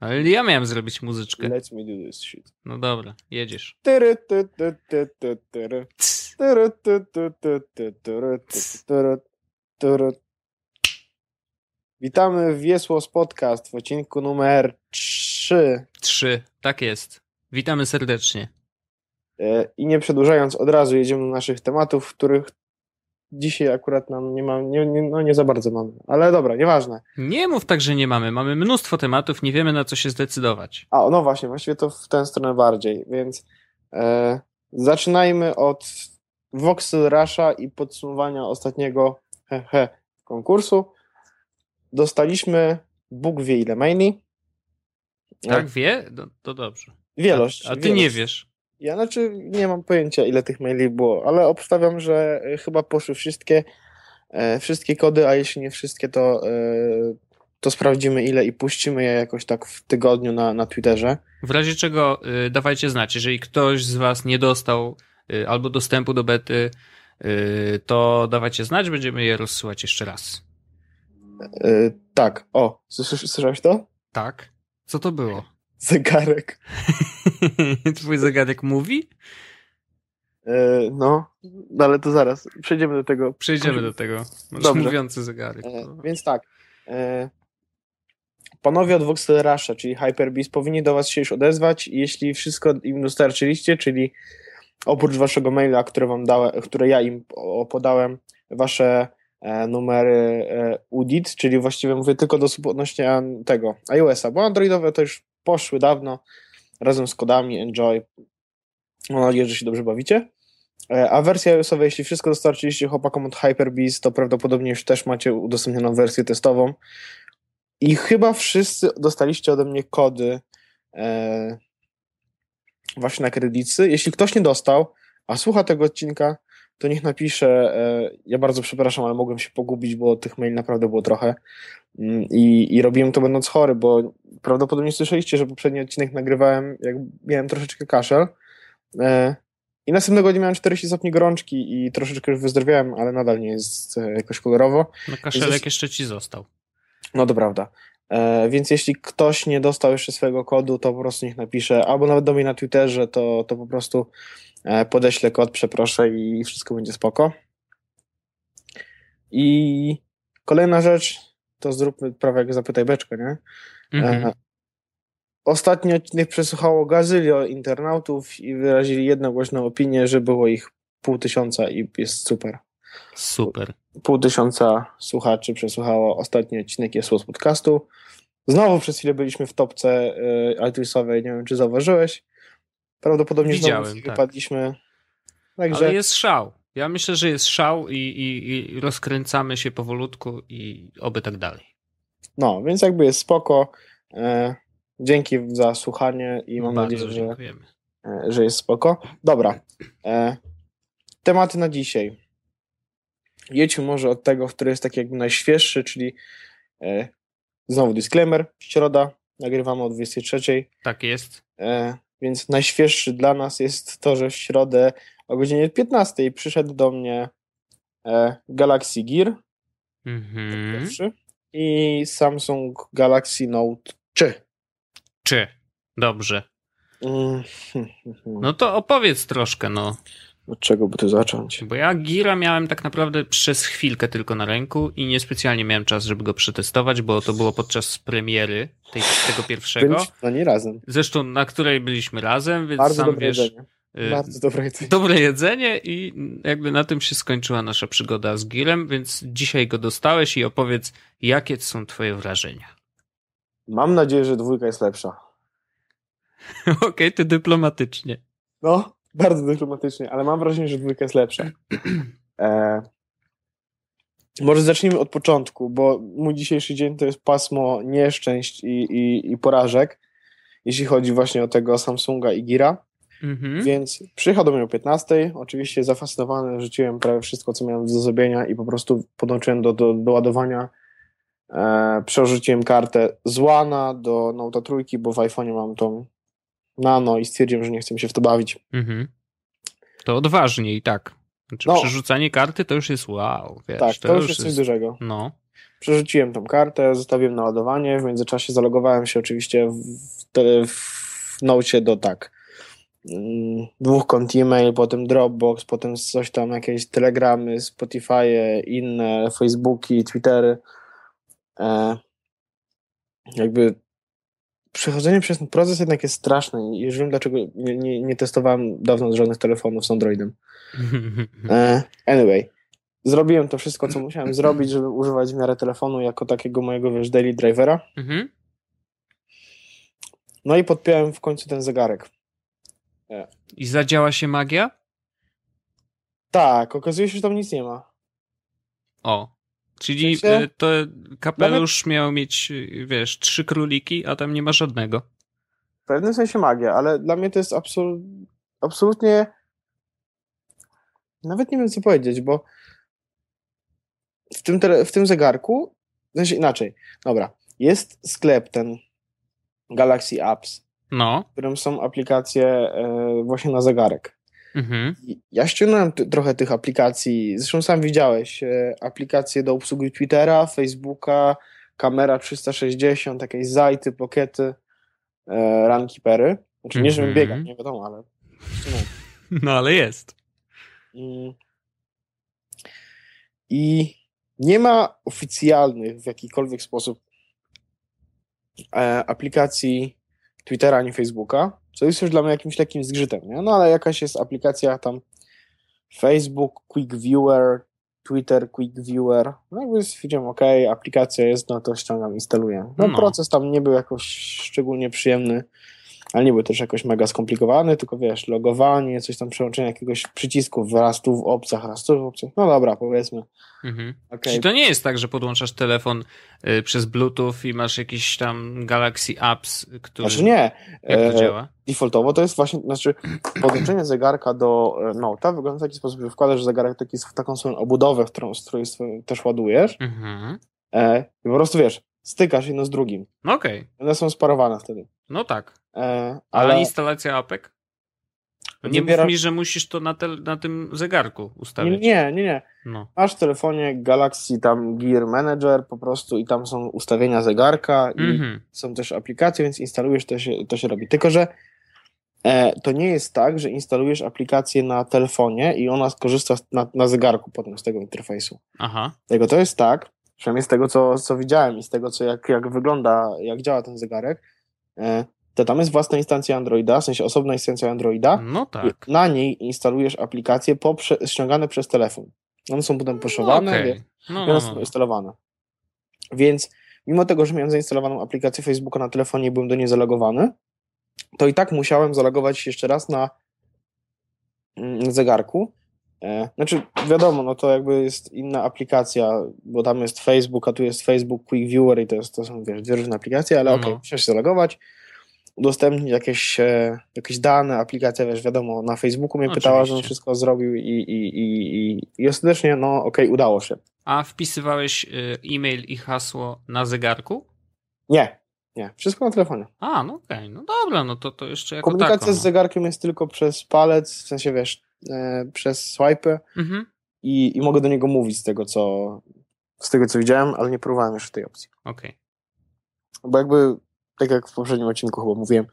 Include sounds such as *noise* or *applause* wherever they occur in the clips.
Ale ja miałem zrobić muzyczkę. Let's me do this shit. No dobra, jedziesz. Witamy w Wiesłos Podcast w odcinku numer 3. Trzy, tak jest. Witamy serdecznie. E, I nie przedłużając, od razu jedziemy do naszych tematów, których dzisiaj akurat nam nie mam, nie, nie, no nie za bardzo mamy. Ale dobra, nieważne. Nie mów tak, że nie mamy. Mamy mnóstwo tematów, nie wiemy na co się zdecydować. A, no właśnie, właściwie to w tę stronę bardziej, więc e, zaczynajmy od Voxel Rusha i podsumowania ostatniego he, he, konkursu. Dostaliśmy Bóg wie ile maili. Tak wie? No, to dobrze. Wielość. A, a ty wielość. nie wiesz. Ja znaczy nie mam pojęcia ile tych maili było, ale obstawiam, że e, chyba poszły wszystkie, e, wszystkie kody, a jeśli nie wszystkie, to, e, to sprawdzimy ile i puścimy je jakoś tak w tygodniu na, na Twitterze. W razie czego y, dawajcie znać, jeżeli ktoś z was nie dostał y, albo dostępu do bety, y, to dawajcie znać, będziemy je rozsyłać jeszcze raz. Tak, o, słyszałeś to? Tak? Co to było? Zegarek. *laughs* Twój zegarek mówi? E, no, no, ale to zaraz, przejdziemy do tego. Przejdziemy do tego. Masz Dobrze. mówiący zegarek. E, więc tak, e, panowie od Voxel Rusha, czyli Hyperbeast, powinni do was się już odezwać jeśli wszystko im dostarczyliście, czyli oprócz waszego maila, które wam dałem, które ja im podałem, wasze e, numery e, UDIT, czyli właściwie mówię tylko do odnośnie an- tego iOS-a, bo androidowe to już poszły dawno razem z kodami, enjoy. Mam nadzieję, że się dobrze bawicie. E, A wersja iOS-owa, jeśli wszystko dostarczyliście chłopakom od Hyperbeast, to prawdopodobnie już też macie udostępnioną wersję testową. I chyba wszyscy dostaliście ode mnie kody e, właśnie na kredycy. Jeśli ktoś nie dostał, a słucha tego odcinka, to niech napisze. E, ja bardzo przepraszam, ale mogłem się pogubić, bo tych maili naprawdę było trochę. Mm, I, I robiłem to będąc chory, bo prawdopodobnie słyszeliście, że poprzedni odcinek nagrywałem, jak miałem troszeczkę kaszel. E, I następnego dnia miałem 40 stopni gorączki i troszeczkę już wyzdrowiałem, ale nadal nie jest e, jakoś kolorowo. No kaszelek jeszcze ci został. No to prawda. E, więc jeśli ktoś nie dostał jeszcze swojego kodu, to po prostu niech napisze, albo nawet do mnie na Twitterze, to, to po prostu e, podeślę kod, przeproszę i wszystko będzie spoko. I kolejna rzecz, to zróbmy prawie jak zapytaj beczkę, nie? E, Ostatni odcinek przesłuchało gazylio internautów i wyrazili jednogłośną opinię, że było ich pół tysiąca i jest super. Super. Pół tysiąca słuchaczy przesłuchało ostatni odcinek jest z podcastu. Znowu przez chwilę byliśmy w topce y, iTunesowej, nie wiem czy zauważyłeś. Prawdopodobnie Widziałem, znowu tak. wypadliśmy. Także Ale jest szał. Ja myślę, że jest szał i, i, i rozkręcamy się powolutku i oby tak dalej. no, więc jakby jest spoko. E, dzięki za słuchanie i mam Bardzo nadzieję, że, dziękujemy. e, że jest spoko. Dobra. E, tematy na dzisiaj. Jedźmy może od tego, który jest taki jakby najświeższy, czyli e, znowu disclaimer, środa, nagrywamy o 23. Tak jest. E, więc najświeższy dla nas jest to, że w środę o godzinie 15 przyszedł do mnie e, Galaxy Gear Mhm. pierwszy i Samsung Galaxy Note 3. Czy? Dobrze. Mm, No to opowiedz troszkę, no. Od czego by tu zacząć? Bo ja Gira miałem tak naprawdę przez chwilkę tylko na ręku i niespecjalnie miałem czas, żeby go przetestować, bo to było podczas premiery tej, tego pierwszego. Byliśmy na nie razem. Zresztą na której byliśmy razem, więc Bardzo sam dobre wiesz. jedzenie. y, Bardzo dobre jedzenie. dobre jedzenie i jakby na tym się skończyła nasza przygoda z Girem, więc dzisiaj go dostałeś i opowiedz, jakie są twoje wrażenia. Mam nadzieję, że dwójka jest lepsza. *laughs* Okej, ty dyplomatycznie. No, bardzo dyplomatycznie, ale mam wrażenie, że dwójka jest lepsza. *clears throat* E, może zacznijmy od początku, bo mój dzisiejszy dzień to jest pasmo nieszczęść i, i, i porażek, jeśli chodzi właśnie o tego Samsunga i Gira. Mhm. Więc przyjechał do mnie o 15. Oczywiście zafascynowany rzuciłem prawie wszystko, co miałem do zrobienia i po prostu podłączyłem do, do, do ładowania. E, przerzuciłem kartę z Łana do Note trójki, bo w iPhone'ie mam tą Nano i stwierdziłem, że nie chcę mi się w to bawić. Mhm. To odważnie i tak. Znaczy, No. przerzucanie karty to już jest wow, wiesz. tak, to, już jest coś dużego. No. Przerzuciłem tą kartę, zostawiłem na ładowanie, w międzyczasie zalogowałem się oczywiście w, te- w Nocie do tak mm, dwóch kont e-mail, potem Dropbox, potem coś tam, jakieś telegramy, Spotify, inne, Facebooki, Twittery. E, jakby przechodzenie przez ten proces jednak jest straszny i już wiem dlaczego nie, nie, nie testowałem dawno żadnych telefonów z Androidem. *laughs* E, anyway, zrobiłem to wszystko, co musiałem zrobić, żeby używać w miarę telefonu jako takiego mojego, wiesz, daily drivera. mhm. No i podpiąłem w końcu ten zegarek. I zadziała się magia? Tak, okazuje się, że tam nic nie ma. O. Czyli W sensie- y, to kapelusz miał mieć, y, wiesz, trzy króliki, a tam nie ma żadnego. W pewnym sensie magia, ale dla mnie to jest absol absolutnie. Nawet nie wiem, co powiedzieć, bo w tym, tele- w tym zegarku, sensie inaczej. Dobra, jest sklep ten Galaxy Apps, No. w którym są aplikacje e, właśnie na zegarek. Mhm. I Ja ściągnąłem trochę tych aplikacji, zresztą sam widziałeś, e, aplikacje do obsługi Twittera, Facebooka, kamera 360, jakieś zajty, pokiety, e, runkeepery. Znaczy nie, żebym Mhm. biegał, nie wiadomo, ale. *laughs* No ale jest. Mm. I nie ma oficjalnych w jakikolwiek sposób e, aplikacji Twittera ani Facebooka, co jest już dla mnie jakimś lekkim zgrzytem, nie? No ale jakaś jest aplikacja tam Facebook, Quick Viewer, Twitter, Quick Viewer. No jakby stwierdziłem, ok, aplikacja jest, no to ściągam, instaluję. No, No. proces tam nie był jakoś szczególnie przyjemny, ale nie był też jakoś mega skomplikowany, tylko wiesz, logowanie, coś tam przełączenie jakiegoś przycisków, raz tu w opcjach, raz tu w opcjach. No dobra, powiedzmy. Mhm. okej. Czyli to nie jest tak, że podłączasz telefon y, przez Bluetooth i masz jakiś tam Galaxy Apps, który... Znaczy nie. Jak to E, działa? defaultowo to jest właśnie, znaczy *clears throat* podłączenie zegarka do e, Note'a wygląda w taki sposób, że wkładasz zegarek taki w taką swoją obudowę, którą, z której też ładujesz Mhm. e, i po prostu wiesz, stykasz jedno z drugim. No okej. One są sparowane wtedy. No tak. Ale ale instalacja apek? Nie Wybiera- mów mi, że musisz to na, tel- na tym zegarku ustawić. nie, nie, nie. No. Masz w telefonie Galaxy tam Gear Manager po prostu i tam są ustawienia zegarka i Mhm. są też aplikacje, więc instalujesz, to się, to się robi. Tylko, że e, to nie jest tak, że instalujesz aplikację na telefonie i ona skorzysta na, na zegarku potem z tego interfejsu. Aha. Tego to jest tak, przynajmniej z tego, co, co widziałem i z tego, co jak, jak wygląda, jak działa ten zegarek, e, to tam jest własna instancja Androida, w sensie osobna instancja Androida. No tak. Na niej instalujesz aplikacje poprze- ściągane przez telefon. One są potem poszowane, Okej. wiesz, No, no, one są no. instalowane. Więc mimo tego, że miałem zainstalowaną aplikację Facebooka na telefonie i byłem do niej zalogowany, to i tak musiałem zalogować się jeszcze raz na mm, zegarku. E, Znaczy, wiadomo, no to jakby jest inna aplikacja, bo tam jest Facebook, a tu jest Facebook Quick Viewer i to, jest, to są, wiesz, dwie różne aplikacje, ale No. okej, musiałem się zalogować, udostępnić jakieś, e, jakieś dane, aplikacja, wiesz, wiadomo, na Facebooku mnie pytała, żebym Oczywiście. wszystko zrobił i, i, i, i, i ostatecznie, no okej, udało się. A wpisywałeś y, e-mail i hasło na zegarku? Nie, nie, wszystko na telefonie. A, no okej, no dobra, no to, to jeszcze jako Komunikacja tako, z zegarkiem jest tylko przez palec, w sensie wiesz, e, przez swipe no. Mhm. i, i mogę do niego mówić z tego, co z tego, co widziałem, ale nie próbowałem jeszcze tej opcji. Okej. Bo jakby, tak jak w poprzednim odcinku chyba mówiłem,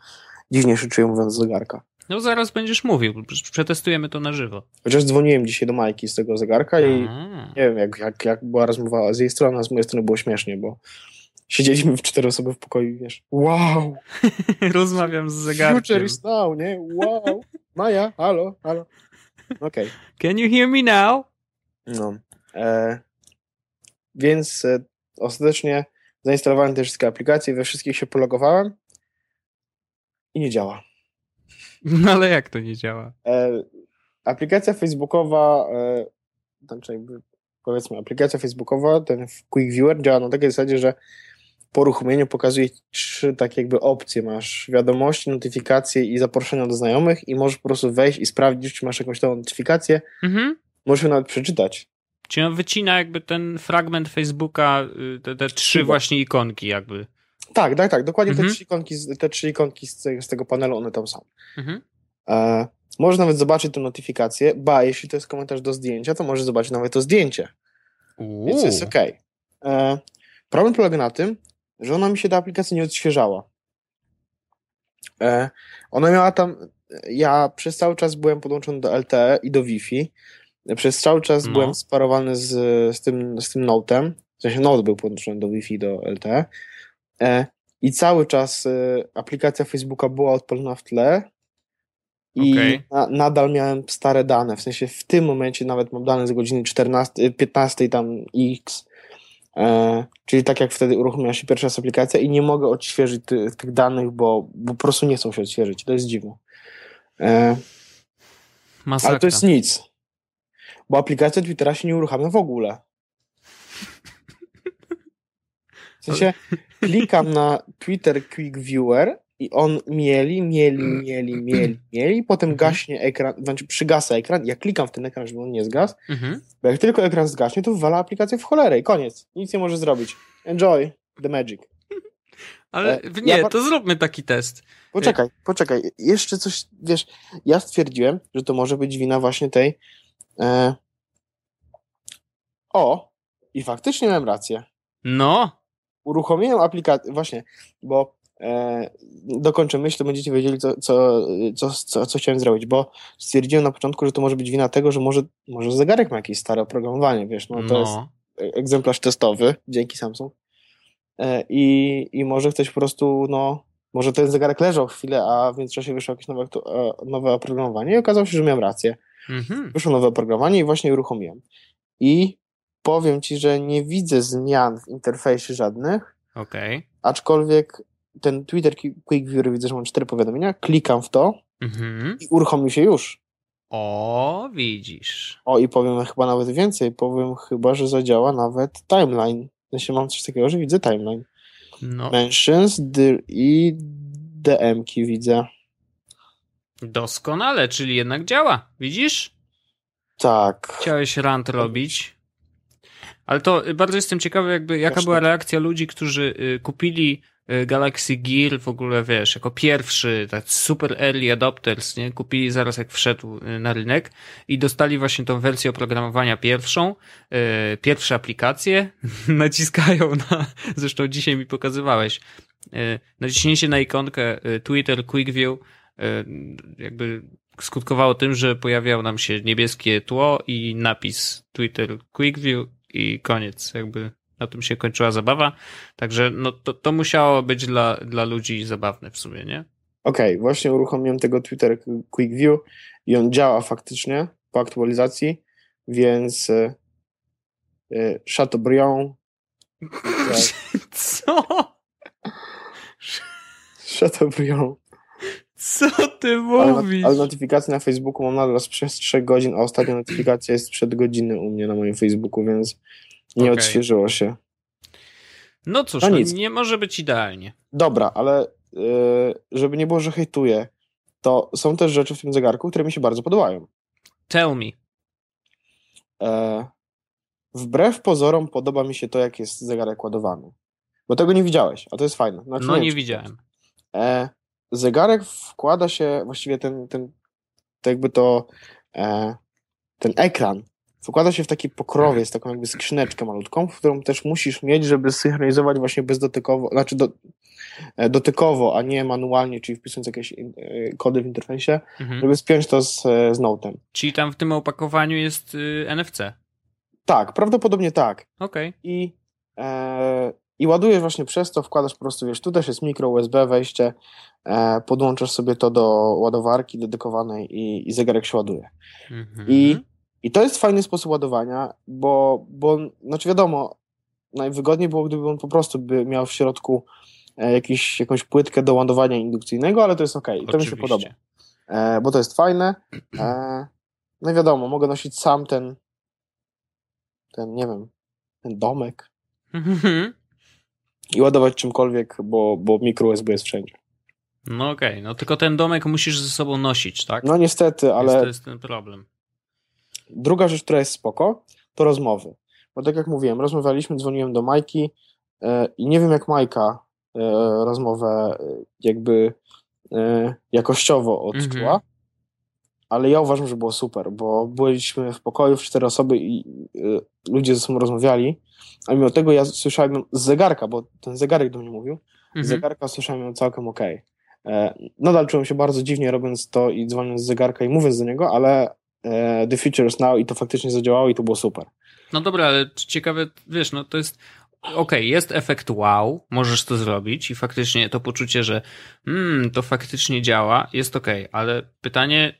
dziwnie się czuję mówiąc zegarka. No zaraz będziesz mówił, przetestujemy to na żywo. Chociaż dzwoniłem dzisiaj do Majki z tego zegarka i A. nie wiem, jak, jak, jak była rozmowa z jej strony, a z mojej strony było śmiesznie, bo siedzieliśmy w cztery osoby w pokoju i wiesz, wow, *laughs* Rozmawiam z zegarkiem. future is now, nie? Wow, Maja, halo, halo. Okej. Can you hear me now? No. E, więc e, ostatecznie zainstalowałem te wszystkie aplikacje, we wszystkich się pologowałem i nie działa. No ale jak to nie działa? E, aplikacja facebookowa, e, znaczy powiedzmy, aplikacja facebookowa, ten Quick Viewer działa na takiej zasadzie, że po uruchomieniu pokazuje trzy takie jakby opcje. Masz wiadomości, notyfikacje i zaproszenia do znajomych i możesz po prostu wejść i sprawdzić, czy masz jakąś tą notyfikację. Mhm. Możesz ją nawet przeczytać. Czyli on wycina jakby ten fragment Facebooka, y, te, te trzy właśnie ikonki jakby. Tak, tak, tak. Dokładnie Mhm. te trzy ikonki, te trzy ikonki z, tego- z tego panelu, one tam są. Mhm. E, możesz nawet zobaczyć tę notyfikację, ba, jeśli to jest komentarz do zdjęcia, to możesz zobaczyć nawet to zdjęcie, Uuu. więc jest ok. E, problem polega na tym, że ona mi się ta aplikacja nie odświeżała. E, ona miała tam, ja przez cały czas byłem podłączony do LTE i do Wi-Fi, przez cały czas No. byłem sparowany z, z, tym, z tym Note'em, w sensie Note był podłączony do Wi-Fi do LTE e, i cały czas e, aplikacja Facebooka była odpalona w tle i Okej. na, nadal miałem stare dane, w sensie w tym momencie nawet mam dane z godziny 14, 15 tam x, e, czyli tak jak wtedy uruchomiła się pierwsza raz aplikacja i nie mogę odświeżyć ty, tych danych, bo, bo po prostu nie chcą się odświeżyć, to jest dziwne. E, Masakra. ale to jest nic, bo aplikacja Twittera się nie uruchamia w ogóle. W sensie klikam na Twitter Quick Viewer i on mieli, mieli, mieli, mieli, mieli, potem Mhm. gaśnie ekran, znaczy przygasa ekran, ja klikam w ten ekran, żeby on nie zgasł, Mhm. bo jak tylko ekran zgaśnie, to wywala aplikację w cholerę i koniec. Nic nie może zrobić. Enjoy the magic. Ale E, nie, ja to zróbmy taki test. Poczekaj, poczekaj. Jeszcze coś, wiesz, ja stwierdziłem, że to może być wina właśnie tej e... o, i faktycznie miałem rację. No, uruchomiłem aplikację, właśnie, bo e, dokończę myśl, to będziecie wiedzieli, co, co, co, co, co chciałem zrobić, bo stwierdziłem na początku, że to może być wina tego, że może, może zegarek ma jakieś stare oprogramowanie, wiesz, no to jest no. egzemplarz testowy, dzięki Samsung, e, i, i może ktoś po prostu, no, może ten zegarek leżał chwilę, a w międzyczasie wyszło jakieś nowe, e, nowe oprogramowanie i okazało się, że miałem rację. Mhm. Wyszło nowe oprogramowanie i właśnie uruchomiłem. I powiem Ci, że nie widzę zmian w interfejsie żadnych, Okej. aczkolwiek ten Twitter Quick View widzę, że mam cztery powiadomienia, klikam w to Mhm. i uruchomił się już. O, widzisz. O, i powiem chyba nawet więcej, powiem chyba, że zadziała nawet timeline. Sensie mam coś takiego, że widzę timeline. No, Mentions i DM-ki widzę. Doskonale, czyli jednak działa. Widzisz? Tak. Chciałeś rant robić. Ale to y, bardzo jestem ciekawy, jakby jaka Właśnie. była reakcja ludzi, którzy y, kupili y, Galaxy Gear w ogóle, wiesz, jako pierwszy, tak super early adopters, nie? Kupili zaraz jak wszedł na rynek i dostali właśnie tą wersję oprogramowania pierwszą, pierwsze aplikacje, *laughs* naciskają na, zresztą dzisiaj mi pokazywałeś, y, naciśnięcie na ikonkę Twitter Quick View, jakby skutkowało tym, że pojawiało nam się niebieskie tło i napis Twitter Quick View i koniec. Jakby na tym się kończyła zabawa. Także no to, to musiało być dla, dla ludzi zabawne w sumie, nie? Okej, właśnie uruchomiłem tego Twitter Quick View i on działa faktycznie po aktualizacji, więc y, y, Chateaubriand *laughs* tak, Co? Chateaubriand Co ty ale, mówisz? not- ale notyfikacje na Facebooku mam nadal sprzed 3 godzin, a ostatnia *clears throat* notyfikacja jest sprzed godziny u mnie na moim Facebooku, więc nie Okej. odświeżyło się. No cóż, No no nic. nie może być idealnie. Dobra, ale y, żeby nie było, że hejtuję, to są też rzeczy w tym zegarku, które mi się bardzo podobają. Tell me. E, wbrew pozorom podoba mi się to, jak jest zegarek ładowany. Bo tego nie widziałeś, a to jest fajne. Znaczy, No nie czy- widziałem. E, zegarek wkłada się, właściwie ten, ten to jakby to, e, ten ekran wkłada się w taki pokrowiec, taką jakby skrzyneczkę malutką, w którą też musisz mieć, żeby synchronizować właśnie bezdotykowo, znaczy do, e, dotykowo, a nie manualnie, czyli wpisując jakieś e, kody w interfejsie, Mhm. żeby spiąć to z, e, z Note'em. Czyli tam w tym opakowaniu jest y, NFC. Tak, prawdopodobnie tak. Okej. I, e, i ładujesz właśnie przez to, wkładasz po prostu, wiesz, tu też jest mikro USB wejście, e, podłączasz sobie to do ładowarki dedykowanej i, i zegarek się ładuje. Mhm. I, I to jest fajny sposób ładowania, bo, bo znaczy wiadomo, najwygodniej było, gdyby on po prostu by miał w środku e, jakiś, jakąś płytkę do ładowania indukcyjnego, ale to jest ok, to mi się podoba, e, bo to jest fajne. E, no i wiadomo, mogę nosić sam ten, ten, nie wiem, ten domek Mhm. I ładować czymkolwiek, bo, bo mikro USB jest wszędzie. No okej, no tylko ten domek musisz ze sobą nosić, tak? No niestety, Więc ale to jest ten problem. Druga rzecz, która jest spoko, to rozmowy. Bo tak jak mówiłem, rozmawialiśmy, dzwoniłem do Majki e, i nie wiem jak Majka e, rozmowę e, jakby jakościowo odczuła, Mhm. ale ja uważam, że było super, bo byliśmy w pokoju w cztery osoby i ludzie ze sobą rozmawiali, a mimo tego ja słyszałem ją z zegarka, bo ten zegarek do mnie mówił, z Mhm. zegarka słyszałem ją całkiem okej. E, Nadal czułem się bardzo dziwnie robiąc to i dzwoniąc z zegarka i mówiąc do niego, ale e, The Future is Now i to faktycznie zadziałało i to było super. No dobra, ale ciekawe, wiesz, no to jest. Okej, jest efekt wow, możesz to zrobić i faktycznie to poczucie, że mm, to faktycznie działa, jest okej, ale pytanie,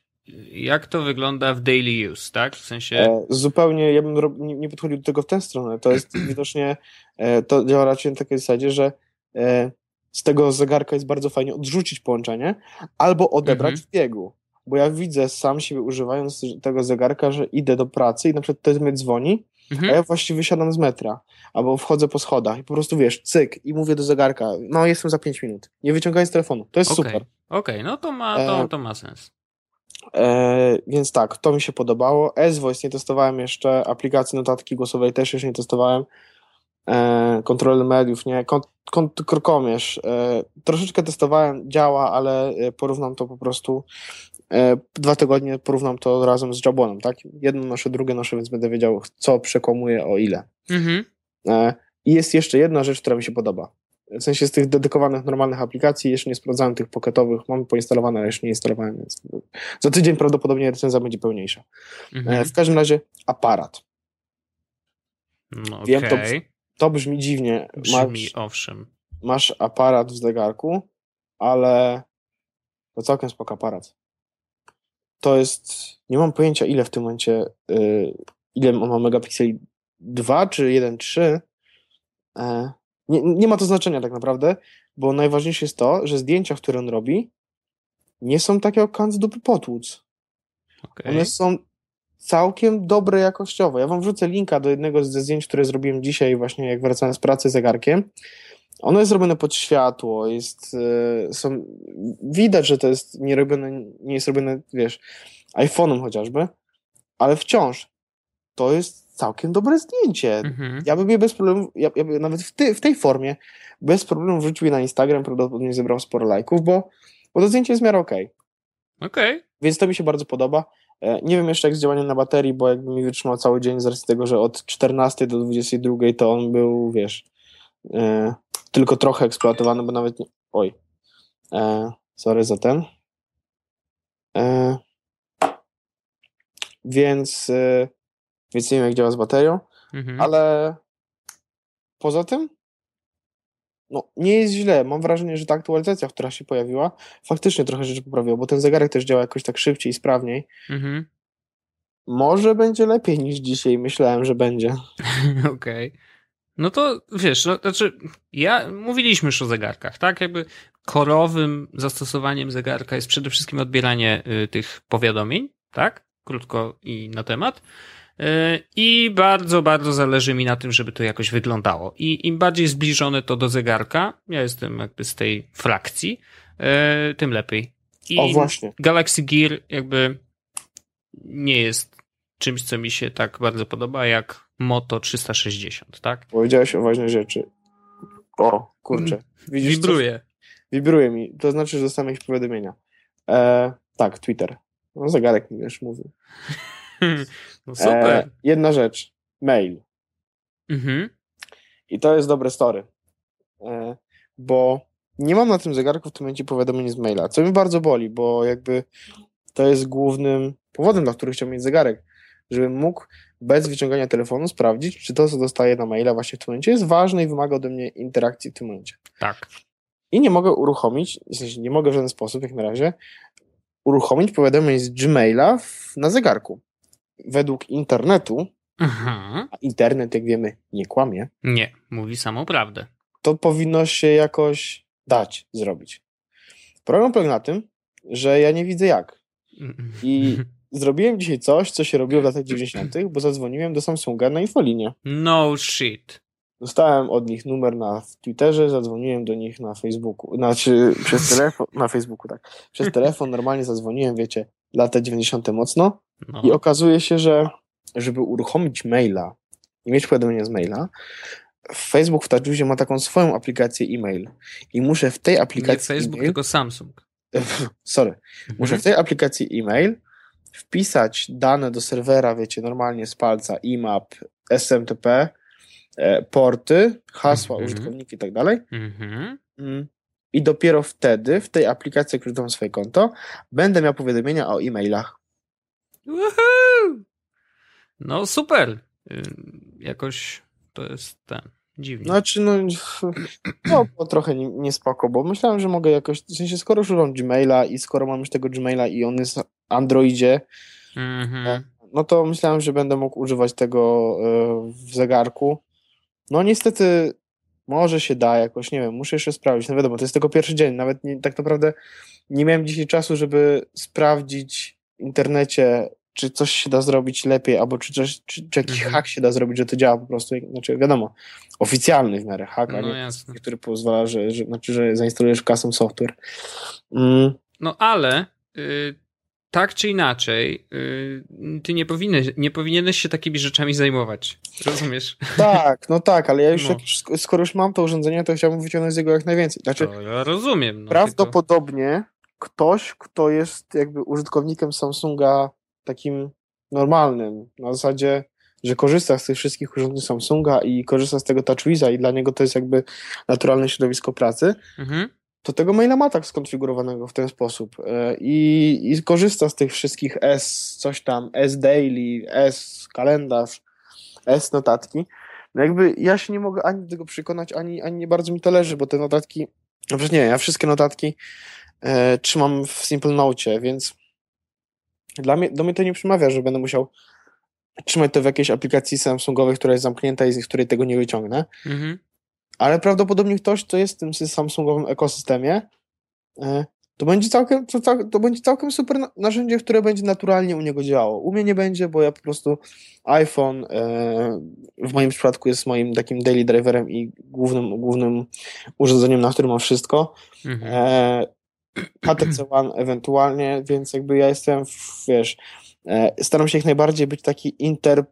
jak to wygląda w daily use, tak? W sensie. E, zupełnie, ja bym rob- nie, nie podchodził do tego w tę stronę. To jest *clears throat* widocznie, e, to działa raczej na takiej zasadzie, że e, z tego zegarka jest bardzo fajnie odrzucić połączenie albo odebrać Mhm. w biegu. Bo ja widzę sam siebie używając tego zegarka, że idę do pracy i na przykład ktoś mnie dzwoni, a Mhm. ja właściwie wysiadam z metra albo wchodzę po schodach i po prostu wiesz, cyk i mówię do zegarka, no jestem za 5 minut, nie wyciągając telefonu. To jest Okej, super. okej, no to ma, to, E, to ma sens. E, więc tak, to mi się podobało. S-Voice nie testowałem jeszcze, aplikacji notatki głosowej też jeszcze nie testowałem. E, kontroler mediów, nie. Kont, kont, krokomierz. E, troszeczkę testowałem, działa, ale e, porównam to po prostu. E, dwa tygodnie porównam to razem z Jabonem, tak? Jedno noszę, drugie noszę, więc będę wiedział, co przekłamuje o ile. Mhm. E, I jest jeszcze jedna rzecz, która mi się podoba. W sensie z tych dedykowanych, normalnych aplikacji, jeszcze nie sprawdzałem tych pocketowych, mam poinstalowane, ale jeszcze nie instalowałem, więc za tydzień prawdopodobnie recenzja będzie pełniejsza. E, Mhm. W każdym razie aparat. No, wiem, to. To brzmi dziwnie. Brzmi, Masz, owszem. masz aparat w zegarku, ale to całkiem spoko aparat. To jest, nie mam pojęcia ile w tym momencie, y, ile on ma megapikseli, 2 czy 1,3. Nie, nie ma to znaczenia tak naprawdę, bo najważniejsze jest to, że zdjęcia, które on robi, nie są takie jak kant z dupy potłuc. Okej. One są całkiem dobre jakościowo. Ja wam wrzucę linka do jednego ze zdjęć, które zrobiłem dzisiaj, właśnie jak wracałem z pracy zegarkiem. Ono jest robione pod światło, jest, e, są, widać, że to jest nie robione, nie jest robione, wiesz, iPhone'em chociażby, ale wciąż to jest całkiem dobre zdjęcie. Mhm. Ja bym je bez problemu, ja, ja bym nawet w, ty, w tej formie bez problemu wrzucił je na Instagram, prawdopodobnie zebrał sporo lajków, bo, bo to zdjęcie jest w miarę okej. Okej. Więc to mi się bardzo podoba. E, Nie wiem jeszcze jak z działaniem na baterii, bo jakby mi wytrzymał cały dzień z racji tego, że od 14 do 22 to on był, wiesz, e, tylko trochę eksploatowany, bo nawet nie... Oj. E, sorry za ten. E, więc, e, więc nie wiem jak działa z baterią, Mhm. ale poza tym no, nie jest źle. Mam wrażenie, że ta aktualizacja, która się pojawiła, faktycznie trochę rzeczy poprawiła, bo ten zegarek też działa jakoś tak szybciej i sprawniej. Mhm. Może będzie lepiej niż dzisiaj myślałem, że będzie. *laughs* Okej. No to wiesz, no, znaczy, ja mówiliśmy już o zegarkach, tak? Jakby korowym zastosowaniem zegarka jest przede wszystkim odbieranie y, tych powiadomień, tak? Krótko i na temat. Y, I bardzo, bardzo zależy mi na tym, żeby to jakoś wyglądało. I im bardziej zbliżone to do zegarka, ja jestem jakby z tej frakcji, y, tym lepiej. I O właśnie. Galaxy Gear jakby nie jest czymś, co mi się tak bardzo podoba, jak Moto 360, tak? Powiedziałeś o ważnej rzeczy. O, kurczę. Widzisz, co? Wibruje. Wibruje mi. To znaczy, że dostałem jakieś powiadomienia. E, tak, Twitter. No, zegarek mi już mówił. *laughs* *laughs* No super. E, jedna rzecz. Mail. Mhm. I to jest dobre story. E, bo nie mam na tym zegarku w tym momencie powiadomień z maila, co mi bardzo boli, bo jakby to jest głównym powodem, dla którego chciałbym mieć zegarek, żebym mógł bez wyciągania telefonu sprawdzić, czy to, co dostaję na maila właśnie w tym momencie jest ważne i wymaga ode mnie interakcji w tym momencie. Tak. I nie mogę uruchomić, w sensie nie mogę w żaden sposób, jak na razie, uruchomić powiadomień z Gmaila w, na zegarku. Według internetu, Mhm. a internet, jak wiemy, nie kłamie, Nie, mówi samą prawdę. to powinno się jakoś dać zrobić. Problem polega na tym, że ja nie widzę jak. I *laughs* zrobiłem dzisiaj coś, co się robiło w latach 90., bo zadzwoniłem do Samsunga na infolinię. No shit. Dostałem od nich numer na Twitterze, zadzwoniłem do nich na Facebooku, znaczy przez telefon, na Facebooku, tak. Przez telefon normalnie zadzwoniłem, wiecie, lata 90. mocno No. i okazuje się, że żeby uruchomić maila i mieć powiadomienia z maila, Facebook w TouchWizie ma taką swoją aplikację e-mail i muszę w tej Nie aplikacji Facebook, e-mail, tylko Samsung. *laughs* sorry, Muszę w tej aplikacji e-mail wpisać dane do serwera, wiecie, normalnie z palca, IMAP, SMTP, e, porty, hasła, Mhm. użytkowniki i tak dalej. Mhm. Mm. I dopiero wtedy, w tej aplikacji, już dam swoje konto, będę miał powiadomienia o e-mailach. Woohoo! No super. Y, Jakoś to jest ten. Dziwnie. Znaczy, no, no było trochę nie- niespoko, bo myślałem, że mogę jakoś, w sensie, skoro używam Gmaila i skoro mam już tego Gmaila i on jest w Androidzie, Mhm. no to myślałem, że będę mógł używać tego e, w zegarku. No niestety może się da jakoś, nie wiem, muszę jeszcze sprawdzić. No wiadomo, to jest tylko pierwszy dzień, nawet nie, tak naprawdę nie miałem dzisiaj czasu, żeby sprawdzić w internecie, czy coś się da zrobić lepiej, albo czy, coś, czy, czy jakiś Mhm. hack się da zrobić, że to działa po prostu, znaczy wiadomo, oficjalny w miarę hack, No nie jasne. który pozwala, że, że, znaczy, że zainstalujesz custom software. Mm, No ale y, tak czy inaczej, y, ty nie powinieneś, nie powinieneś się takimi rzeczami zajmować. Rozumiesz? tak, no tak, ale ja już, No. jak, skoro już mam to urządzenie, to chciałbym wyciągnąć z niego jak najwięcej. Znaczy, To ja rozumiem. No, tylko... Prawdopodobnie ktoś, kto jest jakby użytkownikiem Samsunga takim normalnym, na zasadzie, że korzysta z tych wszystkich urządzeń Samsunga i korzysta z tego TouchWiza i dla niego to jest jakby naturalne środowisko pracy, Mhm. To tego maila ma tak skonfigurowanego w ten sposób E, i, i korzysta z tych wszystkich S, coś tam, S Daily, S kalendarz, S notatki. No jakby ja się nie mogę ani do tego przekonać, ani, ani nie bardzo mi to leży, bo te notatki, no przecież nie, ja wszystkie notatki e, trzymam w Simple Note, więc dla mnie, do mnie to nie przemawia, że będę musiał trzymać to w jakiejś aplikacji Samsungowej, która jest zamknięta i z której tego nie wyciągnę Mhm. Ale prawdopodobnie ktoś, kto jest w tym Samsungowym ekosystemie, e, to będzie całkiem, to, to będzie całkiem super na- narzędzie, które będzie naturalnie u niego działało. U mnie nie będzie, bo ja po prostu iPhone e, w moim przypadku jest moim takim daily driverem i głównym, głównym urządzeniem, na którym mam wszystko. Mhm. E, HTC One ewentualnie, więc jakby ja jestem, wiesz, staram się jak najbardziej być taki inter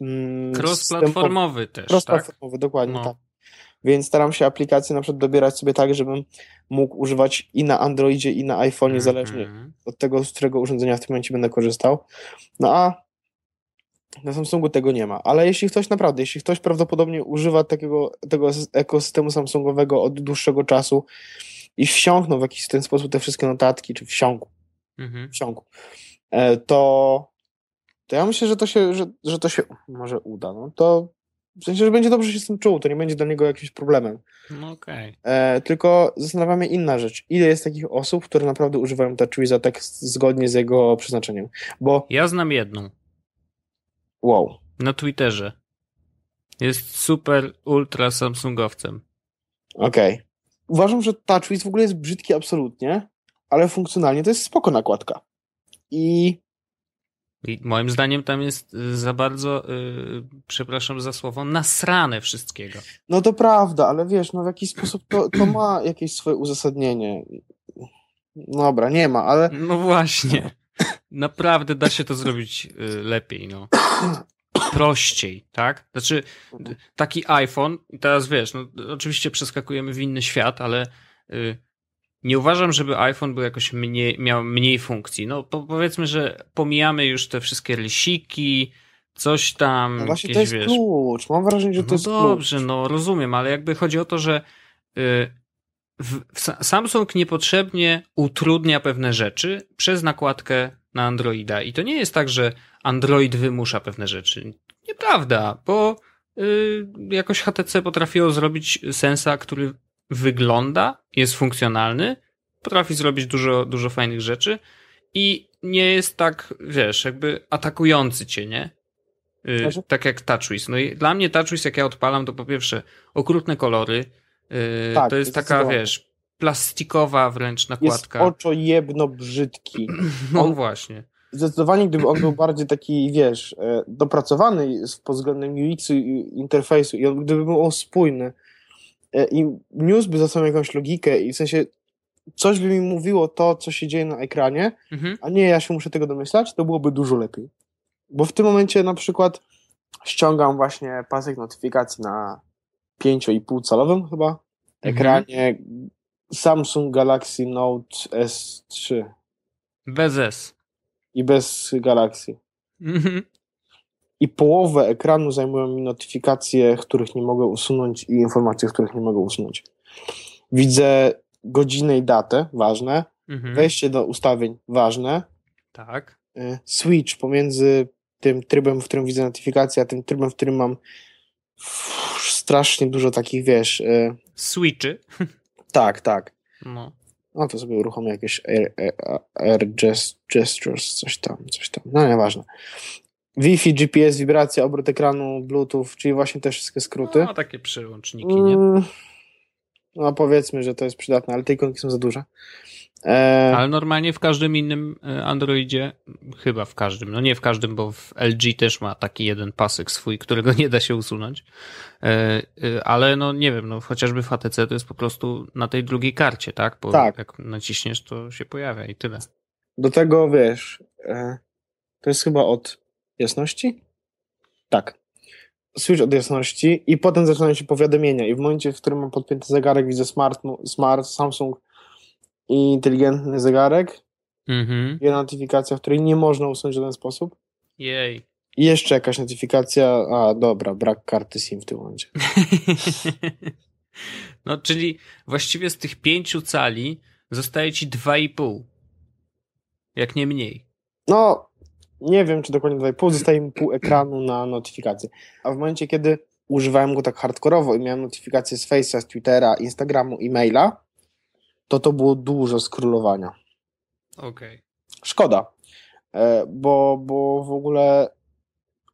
mm, Cross-platformowy też, tak? Cross-platformowy, dokładnie No. tak. Więc staram się aplikacje na przykład dobierać sobie tak, żebym mógł używać i na Androidzie, i na iPhone'ie, zależnie Mhm. od tego, z którego urządzenia w tym momencie będę korzystał. No a na Samsungu tego nie ma. Ale jeśli ktoś naprawdę, jeśli ktoś prawdopodobnie używa takiego, tego ekosystemu Samsungowego od dłuższego czasu i wsiąknął w jakiś ten sposób te wszystkie notatki, czy wsiąkł, Mhm. wsiąkł, e, to, to ja myślę, że to się, że, że to się może uda. No to w sensie, że będzie dobrze się z tym czuł, to nie będzie dla niego jakimś problemem. No okej. E, tylko zastanawia mnie inna rzecz. Ile jest takich osób, które naprawdę używają TouchWiza tak zgodnie z jego przeznaczeniem? Bo, Ja znam jedną. wow, Na Twitterze. Jest super ultra Samsungowcem. okej. Uważam, że TouchWiz w ogóle jest brzydki absolutnie, ale funkcjonalnie to jest spoko nakładka. I I moim zdaniem tam jest y, za bardzo, y, przepraszam za słowo, nasrane wszystkiego. no to prawda, ale wiesz, no w jakiś sposób to, to ma jakieś swoje uzasadnienie. Dobra, nie ma, ale No właśnie. Naprawdę da się to zrobić y, lepiej, no. Prościej, tak? Znaczy, taki iPhone, teraz wiesz, no oczywiście przeskakujemy w inny świat, ale y, nie uważam, żeby iPhone był jakoś mniej, miał mniej funkcji. No po, powiedzmy, że pomijamy już te wszystkie rysiki, coś tam, no właśnie jakieś, to jest wiesz, klucz. Mam wrażenie, że to no jest klucz. dobrze, no rozumiem, ale jakby chodzi o to, że y, w, w, Samsung niepotrzebnie utrudnia pewne rzeczy przez nakładkę na Androida. I to nie jest tak, że Android wymusza pewne rzeczy. Nieprawda, bo y, jakoś HTC potrafiło zrobić sensa, który wygląda, jest funkcjonalny, potrafi zrobić dużo, dużo fajnych rzeczy i nie jest tak, wiesz, jakby atakujący cię, nie? Yy? Tak jak TouchWiz. No i dla mnie TouchWiz, jak ja odpalam, to po pierwsze okrutne kolory, yy, tak, to jest taka, wiesz, plastikowa wręcz nakładka. Jest oczo jedno brzydki. *clears throat* No on, właśnie. Zdecydowanie, gdyby on był bardziej taki, wiesz, e, dopracowany pod względem UX-u i interfejsu i on, gdyby był on spójny i niósłby za sobą jakąś logikę i w sensie coś by mi mówiło to, co się dzieje na ekranie, mhm. a nie ja się muszę tego domyślać, to byłoby dużo lepiej. Bo w tym momencie na przykład ściągam właśnie pasek notyfikacji na 5,5 calowym chyba mhm. ekranie mhm. Samsung Galaxy Note S3. Bez S. I bez Galaxy. Mhm. I połowę ekranu zajmują mi notyfikacje, których nie mogę usunąć i informacje, których nie mogę usunąć. Widzę godzinę i datę, ważne. Mhm. Wejście do ustawień, ważne. Tak. Y, switch pomiędzy tym trybem, w którym widzę notyfikację, a tym trybem, w którym mam strasznie dużo takich, wiesz... Y, Switchy. *laughs* Tak, tak. No. No to sobie uruchomię jakieś air, air, air gestures, coś tam, coś tam. No nieważne. Wi-Fi, GPS, wibracja, obrót ekranu, Bluetooth, czyli właśnie te wszystkie skróty. No, takie przełączniki, nie? Mm, no powiedzmy, że to jest przydatne, ale te ikonki są za duże. E... Ale normalnie w każdym innym e, Androidzie, chyba w każdym, no nie w każdym, bo w LG też ma taki jeden pasek swój, którego *laughs* nie da się usunąć. E, e, ale no nie wiem, no chociażby w HTC to jest po prostu na tej drugiej karcie, tak? Bo tak. jak naciśniesz, to się pojawia i tyle. Do tego wiesz, to jest chyba od jasności? Tak switch od jasności i potem zaczynają się powiadomienia i w momencie, w którym mam podpięty zegarek, widzę smart, smart Samsung i inteligentny zegarek mhm. jest notyfikacja, w której nie można usunąć w żaden sposób. Jej. I jeszcze jakaś notyfikacja, a dobra, brak karty SIM w tym momencie. *laughs* no, czyli właściwie z tych pięciu cali zostaje ci dwa i pół. Jak nie mniej. No, nie wiem, czy dokładnie 2,5, zostaje mi pół ekranu na notyfikacje. A w momencie, kiedy używałem go tak hardkorowo i miałem notyfikacje z Face'a, z Twittera, Instagramu, e-maila, to to było dużo skrólowania. Okej. Okay. Szkoda, e, bo, bo w ogóle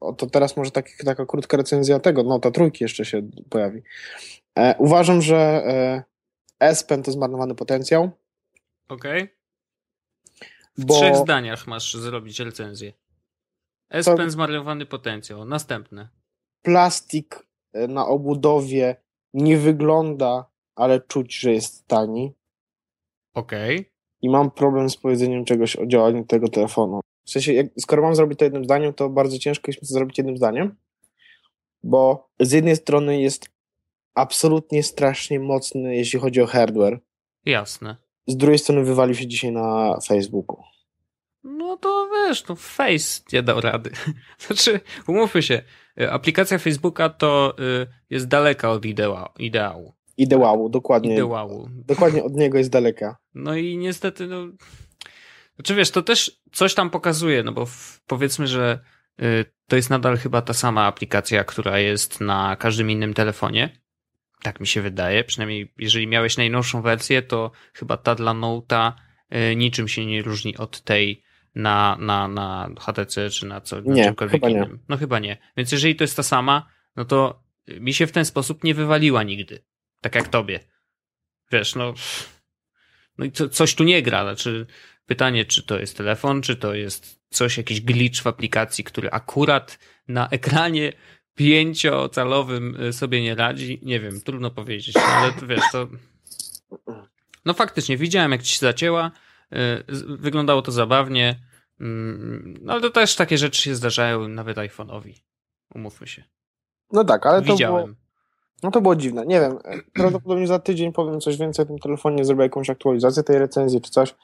o, to teraz może tak, taka krótka recenzja tego, no ta trójki jeszcze się pojawi. E, uważam, że e, S-Pen to zmarnowany potencjał. Okej. Okay. W bo... trzech zdaniach masz zrobić recenzję. S-Pen to... zmarnowany potencjał. Następne. Plastik e, na obudowie nie wygląda, ale czuć, że jest tani. Okej. Okay. I mam problem z powiedzeniem czegoś o działaniu tego telefonu. W sensie, jak, skoro mam zrobić to jednym zdaniem, to bardzo ciężko jest mi to zrobić jednym zdaniem, bo z jednej strony jest absolutnie strasznie mocny, jeśli chodzi o hardware. Jasne z drugiej strony wywalił się dzisiaj na Facebooku. No to wiesz, no Face nie dał rady. *laughs* Znaczy, umówmy się, y, aplikacja Facebooka to y, jest daleka od ideału. Ideału, ideału dokładnie. Ideału. Dokładnie od niego jest daleka. No i niestety, no... Znaczy wiesz, to też coś tam pokazuje, no bo w, powiedzmy, że y, to jest nadal chyba ta sama aplikacja, która jest na każdym innym telefonie. Tak mi się wydaje. Przynajmniej jeżeli miałeś najnowszą wersję, to chyba ta dla Note'a e, niczym się nie różni od tej na, na, na HTC czy na, co, na nie, czymkolwiek chyba innym. Nie. No chyba nie. Więc jeżeli to jest ta sama, no to mi się w ten sposób nie wywaliła nigdy. Tak jak tobie. Wiesz, no. No i co, coś tu nie gra. Znaczy, pytanie, czy to jest telefon, czy to jest coś, jakiś glitch w aplikacji, który akurat na ekranie pięciocalowym y, sobie nie radzi, nie wiem, trudno powiedzieć, no, ale to wiesz, to... No faktycznie, widziałem jak ci się zacięła, y, wyglądało to zabawnie, mm, no ale to też takie rzeczy się zdarzają nawet iPhone'owi, umówmy się. No tak, ale Widziałem. to było... No to było dziwne, nie wiem, prawdopodobnie za tydzień powiem coś więcej o tym telefonie, zrobię jakąś aktualizację tej recenzji czy coś.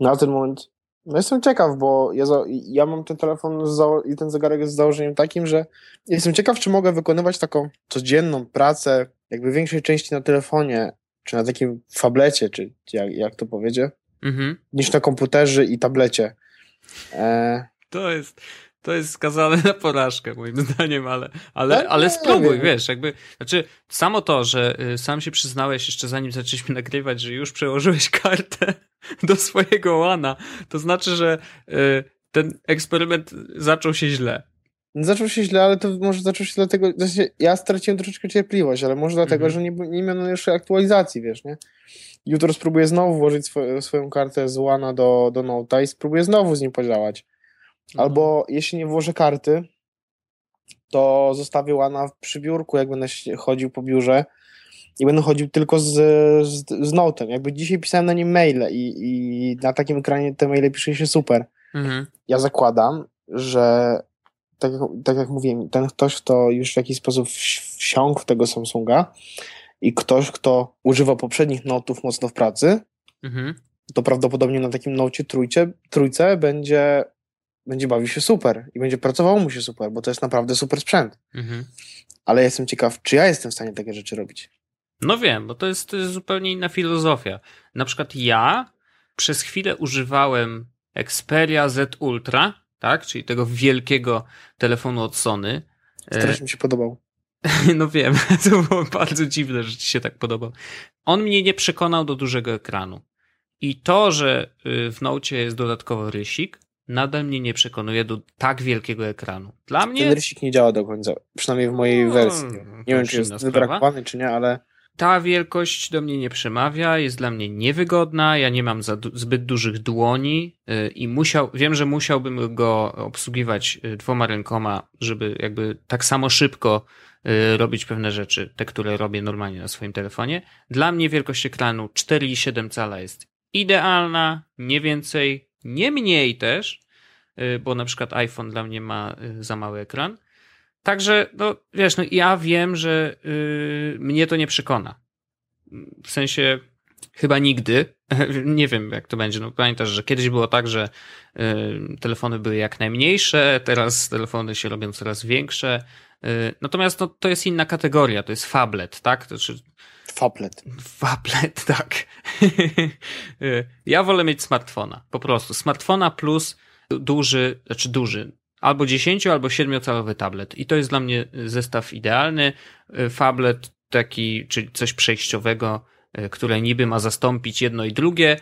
Na ten moment no jestem ciekaw, bo ja, za, ja mam ten telefon i ten zegarek jest z założeniem takim, że jestem ciekaw, czy mogę wykonywać taką codzienną pracę, jakby większej części na telefonie czy na takim fablecie, czy jak, jak to powiedzie, Mhm. niż na komputerze i tablecie. E, To jest, to jest skazane na porażkę, moim *laughs* zdaniem, ale, ale, Tak, ale spróbuj, wiesz, jakby, znaczy, samo to, że y, sam się przyznałeś jeszcze zanim zaczęliśmy nagrywać, że już przełożyłeś *laughs* kartę do swojego łana, to znaczy, że y, ten eksperyment zaczął się źle. zaczął się źle, ale to może zaczął się dlatego, sensie ja straciłem troszeczkę cierpliwość, ale może dlatego, Mhm. że nie, nie miano jeszcze aktualizacji, wiesz, nie? Jutro spróbuję znowu włożyć swo- swoją kartę z Łana do, do Note'a i spróbuję znowu z nim podziałać. Albo jeśli nie włożę karty, to zostawię Łana przy biurku, jak będę chodził po biurze i będę chodził tylko z, z, z Note'em. Jakby dzisiaj pisałem na nim maile i, i na takim ekranie te maile pisze się super. Mhm. Ja zakładam, że tak jak, tak jak mówiłem, ten ktoś, kto już w jakiś sposób wsi- wsiąkł w tego Samsunga i ktoś, kto używa poprzednich notów mocno w pracy, Mhm. to prawdopodobnie na takim nocie trójce, trójce będzie, będzie bawił się super i będzie pracowało mu się super, bo to jest naprawdę super sprzęt. Mhm. Ale jestem ciekaw, czy ja jestem w stanie takie rzeczy robić. No wiem, bo to jest, to jest zupełnie inna filozofia. Na przykład ja przez chwilę używałem Xperia Z Ultra, tak, czyli tego wielkiego telefonu od Sony. E, Strasznie mi się podobał. *laughs* No wiem, *laughs* to było bardzo dziwne, że ci się tak podobał. On mnie nie przekonał do dużego ekranu. I to, że y, w Nocie jest dodatkowo rysik, nadal mnie nie przekonuje do tak wielkiego ekranu. Dla mnie Ten rysik nie działa do końca, przynajmniej w mojej No, wersji. Nie wiem, czy jest wybrakowany, czy nie, ale ta wielkość do mnie nie przemawia, jest dla mnie niewygodna, ja nie mam du- zbyt dużych dłoni y, i musiał, wiem, że musiałbym go obsługiwać y, dwoma rękoma, żeby jakby tak samo szybko y, robić pewne rzeczy, te, które robię normalnie na swoim telefonie. Dla mnie wielkość ekranu 4,7 cala jest idealna, nie więcej, nie mniej też, y, bo na przykład iPhone dla mnie ma y, za mały ekran. Także, no wiesz, no ja wiem, że y, mnie to nie przekona. W sensie chyba nigdy. *laughs* nie wiem, jak to będzie. No pamiętasz, że kiedyś było tak, że y, telefony były jak najmniejsze, teraz telefony się robią coraz większe. Y, natomiast no, to jest inna kategoria, to jest fablet, tak? To znaczy, fablet. Fablet, *laughs* tak. *laughs* ja wolę mieć smartfona, po prostu. Smartfona plus duży, znaczy duży, albo 10, albo 7-calowy tablet. I to jest dla mnie zestaw idealny. Fablet taki, czyli coś przejściowego, które niby ma zastąpić jedno i drugie,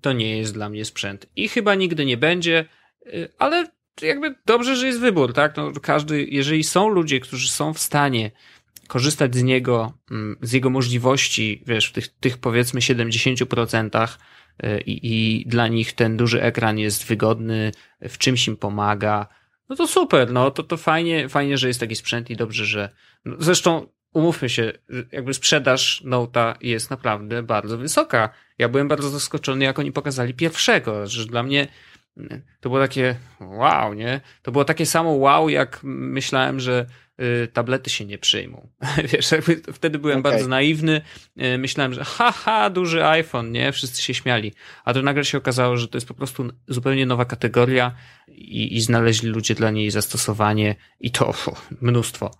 to nie jest dla mnie sprzęt. I chyba nigdy nie będzie, ale jakby dobrze, że jest wybór, tak? No, każdy, jeżeli są ludzie, którzy są w stanie korzystać z niego, mm, z jego możliwości, wiesz, w tych, tych powiedzmy 70% i, i dla nich ten duży ekran jest wygodny, w czymś im pomaga, no to super, no to, to fajnie, fajnie, że jest taki sprzęt i dobrze, że no, zresztą umówmy się, jakby sprzedaż Note'a jest naprawdę bardzo wysoka. Ja byłem bardzo zaskoczony, jak oni pokazali pierwszego, że dla mnie to było takie wow, nie? To było takie samo wow, jak myślałem, że y, tablety się nie przyjmą. *laughs* Wiesz, wtedy byłem Okej. bardzo naiwny. Y, myślałem, że haha, duży iPhone, nie? Wszyscy się śmiali. A to nagle się okazało, że to jest po prostu zupełnie nowa kategoria i, i znaleźli ludzie dla niej zastosowanie i to *laughs* o, mnóstwo.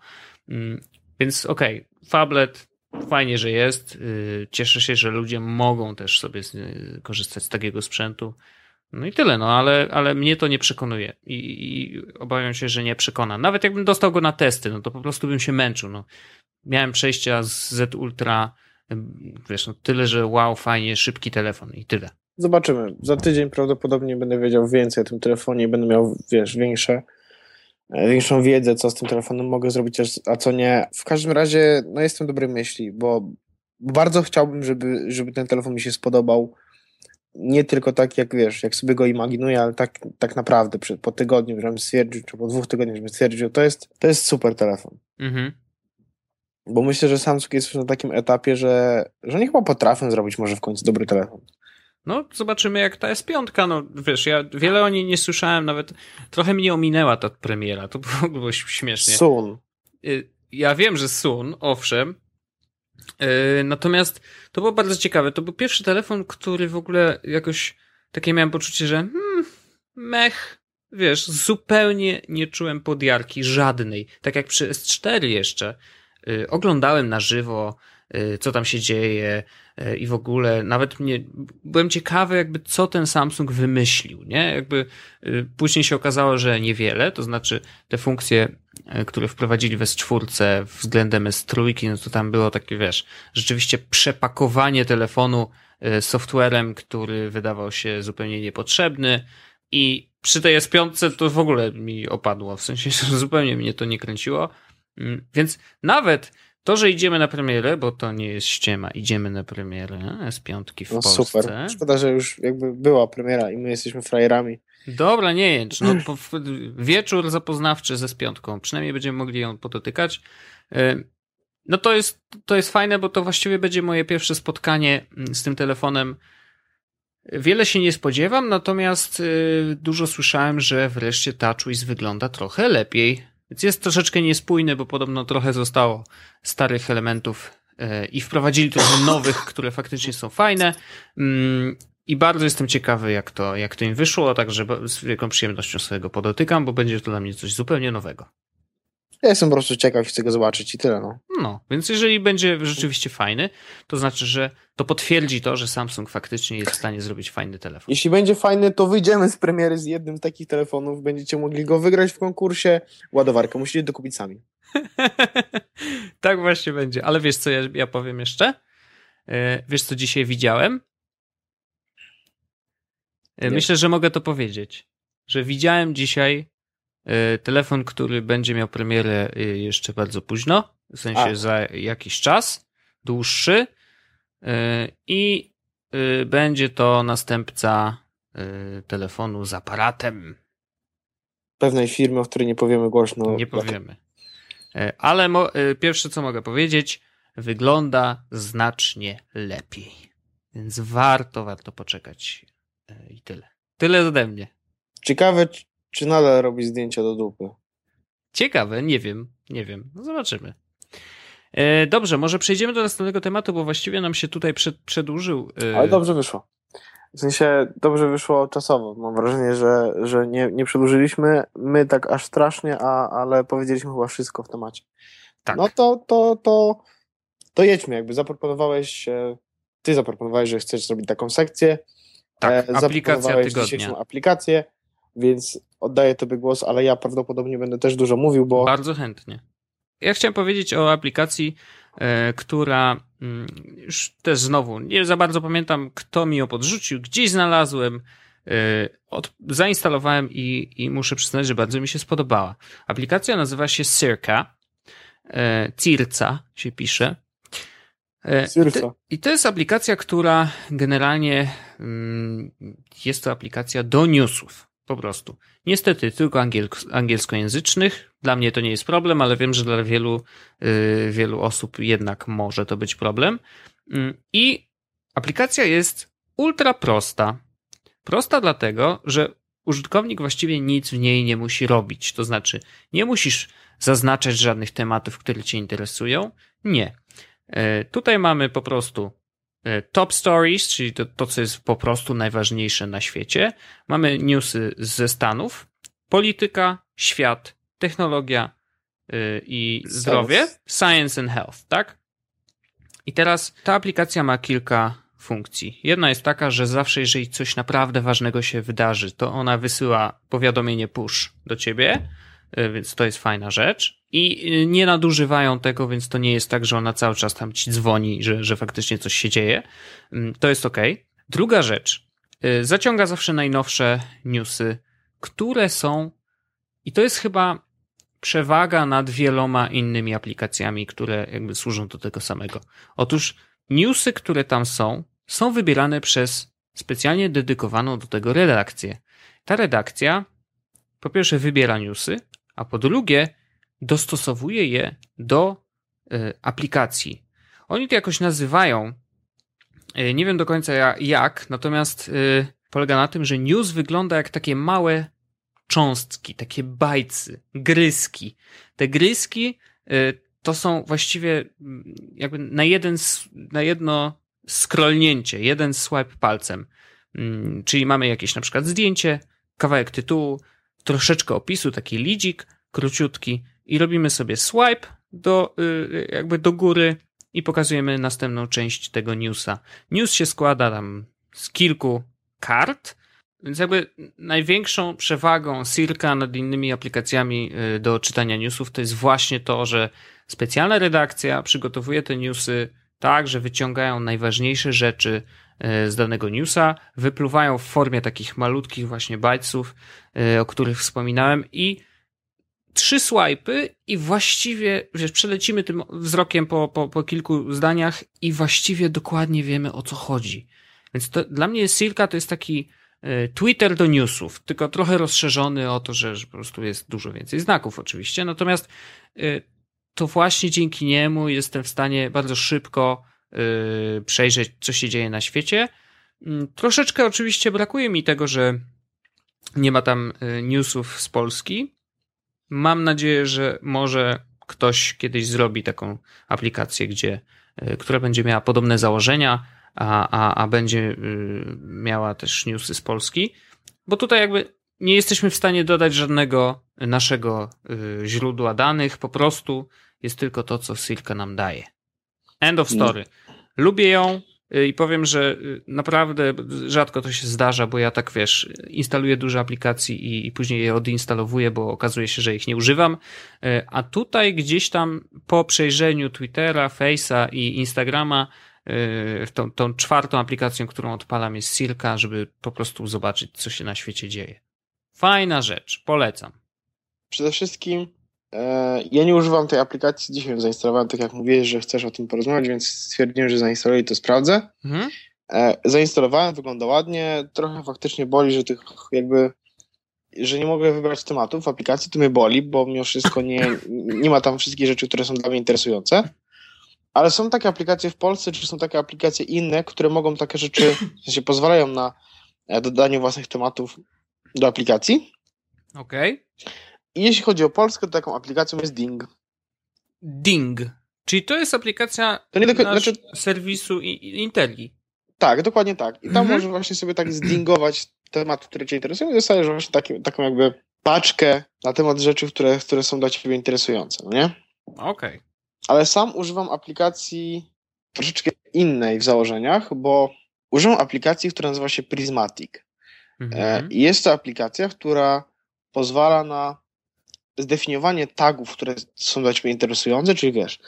Mm, Więc okej, okay, Fablet fajnie, że jest. Y, Cieszę się, że ludzie mogą też sobie y, korzystać z takiego sprzętu. No i tyle, no ale, ale mnie to nie przekonuje I, i obawiam się, że nie przekona. Nawet jakbym dostał go na testy, no to po prostu bym się męczył. No. Miałem przejścia z Z Ultra, wiesz, no tyle, że wow, fajnie, szybki telefon i tyle. Zobaczymy. Za tydzień prawdopodobnie będę wiedział więcej o tym telefonie będę miał, wiesz, większe, większą wiedzę, co z tym telefonem mogę zrobić, a co nie. W każdym razie, no jestem dobrej myśli, bo bardzo chciałbym, żeby, żeby ten telefon mi się spodobał. Nie tylko tak, jak wiesz, jak sobie go imaginuję, ale tak, tak naprawdę przed, po tygodniu, żebym stwierdził, czy po dwóch tygodniach, żebym stwierdził, to jest, to jest super telefon. Mhm. Bo myślę, że Samsung jest już na takim etapie, że, że oni chyba potrafią zrobić może w końcu dobry telefon. No, zobaczymy jak ta jest piątka. No, wiesz, ja wiele o niej nie słyszałem, nawet trochę mnie ominęła ta premiera. To było, było śmiesznie. Sun. Ja wiem, że Sun, owszem. Natomiast to było bardzo ciekawe. To był pierwszy telefon, który w ogóle jakoś takie miałem poczucie, że hmm, mech, wiesz, zupełnie nie czułem podjarki żadnej. Tak jak przy S4 jeszcze. Oglądałem na żywo y, co tam się dzieje y, i w ogóle nawet mnie, byłem ciekawy jakby co ten Samsung wymyślił, nie? Jakby y, później się okazało, że niewiele, to znaczy te funkcje, które wprowadzili w S4 względem S3, no to tam było takie, wiesz, rzeczywiście przepakowanie telefonu softwarem, który wydawał się zupełnie niepotrzebny i przy tej S5 to w ogóle mi opadło, w sensie *laughs* zupełnie mnie to nie kręciło. Mm, więc nawet to, że idziemy na premierę, bo to nie jest ściema, idziemy na premierę S5 w no, Polsce. Super. Szkoda, że już jakby była premiera i my jesteśmy frajerami. Dobra, nie jęcz. No, wieczór zapoznawczy ze S5. Przynajmniej będziemy mogli ją podotykać. No to jest, to jest fajne, bo to właściwie będzie moje pierwsze spotkanie mm, z tym telefonem. Wiele się nie spodziewam, natomiast y, dużo słyszałem, że wreszcie TouchWiz wygląda trochę lepiej. Więc jest troszeczkę niespójny, bo podobno trochę zostało starych elementów y, i wprowadzili trochę *coughs* nowych, które faktycznie są fajne. Mm, I bardzo jestem ciekawy, jak to, jak to im wyszło, także z wielką przyjemnością sobie go podotykam, bo będzie to dla mnie coś zupełnie nowego. Ja jestem po prostu ciekaw, chcę go zobaczyć i tyle. No. no, więc jeżeli będzie rzeczywiście fajny, to znaczy, że to potwierdzi to, że Samsung faktycznie jest w stanie zrobić fajny telefon. Jeśli będzie fajny, to wyjdziemy z premiery z jednym z takich telefonów, będziecie mogli go wygrać w konkursie. Ładowarkę musicie dokupić sami. *laughs* tak właśnie będzie. Ale wiesz, co ja, ja powiem jeszcze? E, wiesz, co dzisiaj widziałem? E, myślę, że mogę to powiedzieć. Że widziałem dzisiaj telefon, który będzie miał premierę e, jeszcze bardzo późno, w sensie A. za jakiś czas dłuższy e, i będzie to następca telefonu z aparatem. Pewnej firmy, o której nie powiemy głośno. Nie powiemy. Ale pierwsze, co mogę powiedzieć, wygląda znacznie lepiej. Więc warto, warto poczekać. I tyle. Tyle ode mnie. Ciekawe, czy nadal robi zdjęcia do dupy? Ciekawe, nie wiem, nie wiem. No zobaczymy. E, dobrze, może przejdziemy do następnego tematu, bo właściwie nam się tutaj przed, przedłużył. E... Ale dobrze wyszło. W sensie dobrze wyszło czasowo. Mam wrażenie, że, że nie, nie przedłużyliśmy my tak aż strasznie, a, ale powiedzieliśmy chyba wszystko w temacie. Tak. No to, to, to, to jedźmy. Jakby zaproponowałeś, ty zaproponowałeś, że chcesz zrobić taką sekcję. Tak, e, aplikacja tygodnia. aplikację, więc oddaję Tobie głos, ale ja prawdopodobnie będę też dużo mówił, bo. Bardzo chętnie. Ja chciałem powiedzieć o aplikacji, e, która mm, już też znowu nie za bardzo pamiętam, kto mi ją podrzucił, gdzieś znalazłem, e, od, zainstalowałem i, i muszę przyznać, że bardzo mi się spodobała. Aplikacja nazywa się Circa. E, Circa się pisze. Circa. I to jest aplikacja, która generalnie mm, jest to aplikacja do newsów. Po prostu. Niestety tylko angielskojęzycznych. Dla mnie to nie jest problem, ale wiem, że dla wielu, yy, wielu osób jednak może to być problem. Yy, I aplikacja jest ultra prosta. Prosta dlatego, że użytkownik właściwie nic w niej nie musi robić. To znaczy, nie musisz zaznaczać żadnych tematów, które Cię interesują. Nie. Yy, tutaj mamy po prostu E, top Stories, czyli to, to, co jest po prostu najważniejsze na świecie. Mamy newsy ze Stanów, polityka, świat, technologia yy, i zdrowie, science and health, tak? I teraz ta aplikacja ma kilka funkcji. Jedna jest taka, że zawsze, jeżeli coś naprawdę ważnego się wydarzy, to ona wysyła powiadomienie push do ciebie, więc to jest fajna rzecz i y, nie nadużywają tego, więc to nie jest tak, że ona cały czas tam ci dzwoni, że, że faktycznie coś się dzieje. Mm, to jest ok. Druga rzecz. Y, zaciąga zawsze najnowsze newsy, które są, i to jest chyba przewaga nad wieloma innymi aplikacjami, które jakby służą do tego samego. Otóż newsy, które tam są, są wybierane przez specjalnie dedykowaną do tego redakcję. Ta redakcja po pierwsze wybiera newsy, a po drugie dostosowuje je do e, aplikacji. Oni to jakoś nazywają, e, nie wiem do końca jak, natomiast e, polega na tym, że news wygląda jak takie małe cząstki, takie bajcy, gryski. Te gryski to są właściwie mm, jakby na jeden, na jedno scrollnięcie, jeden swipe palcem. Mm, czyli mamy jakieś na przykład zdjęcie, kawałek tytułu, troszeczkę opisu, taki lidzik, króciutki i robimy sobie swipe do, y, jakby do góry i pokazujemy następną część tego newsa. News się składa tam z kilku kart, więc jakby największą przewagą Circa nad innymi aplikacjami y, do czytania newsów to jest właśnie to, że specjalna redakcja przygotowuje te newsy tak, że wyciągają najważniejsze rzeczy z danego newsa, wypluwają w formie takich malutkich właśnie bajców, y, o których wspominałem. I trzy swipy i właściwie, wiesz, przelecimy tym wzrokiem po, po, po kilku zdaniach i właściwie dokładnie wiemy o co chodzi. Więc to, dla mnie Silka to jest taki e, Twitter do newsów, tylko trochę rozszerzony o to, że, po prostu jest dużo więcej znaków oczywiście, natomiast e, to właśnie dzięki niemu jestem w stanie bardzo szybko e, przejrzeć, co się dzieje na świecie. Mm, troszeczkę oczywiście brakuje mi tego, że nie ma tam newsów z Polski. Mam nadzieję, że może ktoś kiedyś zrobi taką aplikację, gdzie, która będzie miała podobne założenia, a, a, a będzie y, miała też newsy z Polski, bo tutaj jakby nie jesteśmy w stanie dodać żadnego naszego y, źródła danych, po prostu jest tylko to, co Silka nam daje. End of story. Lubię ją y, i powiem, że naprawdę rzadko to się zdarza, bo ja tak wiesz, instaluję dużo aplikacji i, i później je odinstalowuję, bo okazuje się, że ich nie używam. A tutaj gdzieś tam po przejrzeniu Twittera, Face'a i Instagrama tą, tą czwartą aplikacją, którą odpalam jest Silka, żeby po prostu zobaczyć, co się na świecie dzieje. Fajna rzecz, polecam. Przede wszystkim ja nie używam tej aplikacji, dzisiaj ją zainstalowałem, tak jak mówiłeś, że chcesz o tym porozmawiać, więc stwierdziłem, że zainstaluję i to sprawdzę. Mhm. E, zainstalowałem, wygląda ładnie, trochę faktycznie boli, że tych jakby że nie mogę wybrać tematów w aplikacji, to mnie boli, bo mimo wszystko nie, nie ma tam wszystkich rzeczy, które są dla mnie interesujące. Ale są takie aplikacje w Polsce, czy są takie aplikacje inne, które mogą takie rzeczy, w sensie pozwalają na e, dodanie własnych tematów do aplikacji. Okej. Okay. I jeśli chodzi o Polskę, to taką aplikacją jest Ding. Ding. Czyli to jest aplikacja to nie znaczy, serwisu Inteli. Tak, dokładnie tak. I tam mhm. możesz właśnie sobie tak zdingować tematy, które cię interesują i dostajesz właśnie taki, taką jakby paczkę na temat rzeczy, które, które są dla ciebie interesujące, no nie? Okej. Okay ale sam używam aplikacji troszeczkę innej w założeniach, bo używam aplikacji, która nazywa się Prismatic. Mhm. I jest to aplikacja, która pozwala na zdefiniowanie tagów, które są dla Ciebie interesujące, czyli wiesz,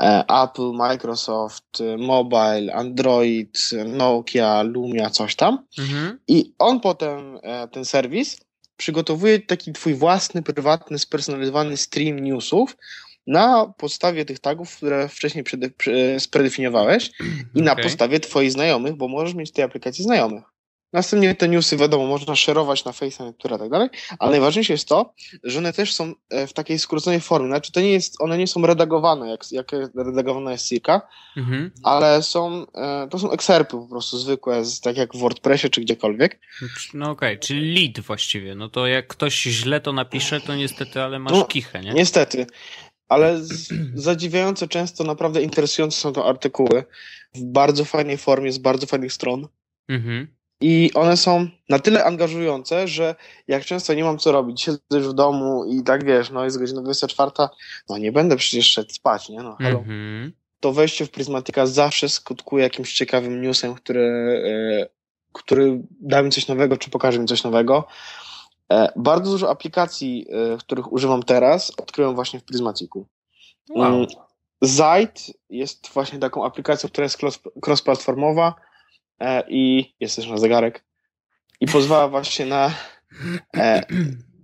e, Apple, Microsoft, Mobile, Android, Nokia, Lumia, coś tam. Mhm. I on potem, e, ten serwis, przygotowuje taki Twój własny, prywatny, spersonalizowany stream newsów, na podstawie tych tagów, które wcześniej spredefiniowałeś i na okay. podstawie twoich znajomych, bo możesz mieć w tej aplikacji znajomych. Następnie te newsy, wiadomo, można szerować na Face'a, które tak dalej, ale najważniejsze jest to, że one też są e, w takiej skróconej formie. Znaczy, to nie jest, one nie są redagowane, jak, jak redagowana jest Sika, mhm. ale są, e, to są ekserpy po prostu zwykłe, tak jak w WordPressie czy gdziekolwiek. No okej, okay, czyli lead właściwie. No to jak ktoś źle to napisze, to niestety, ale masz no, kichę, nie? Niestety ale z, zadziwiająco często naprawdę interesujące są to artykuły w bardzo fajnej formie, z bardzo fajnych stron. Mhm. I one są na tyle angażujące, że jak często nie mam co robić, siedzę już w domu i tak wiesz, no jest godzina 24, no nie będę przecież szedł spać, nie? No, hello. Mhm. To wejście w Prismatika zawsze skutkuje jakimś ciekawym newsem, który, yy, który da mi coś nowego, czy pokaże mi coś nowego. E, bardzo dużo aplikacji, e, których używam teraz, odkryłem właśnie w Prismatiku. Wow. Mm, Zite jest właśnie taką aplikacją, która jest cross-platformowa e, i jest też na zegarek i pozwala właśnie na,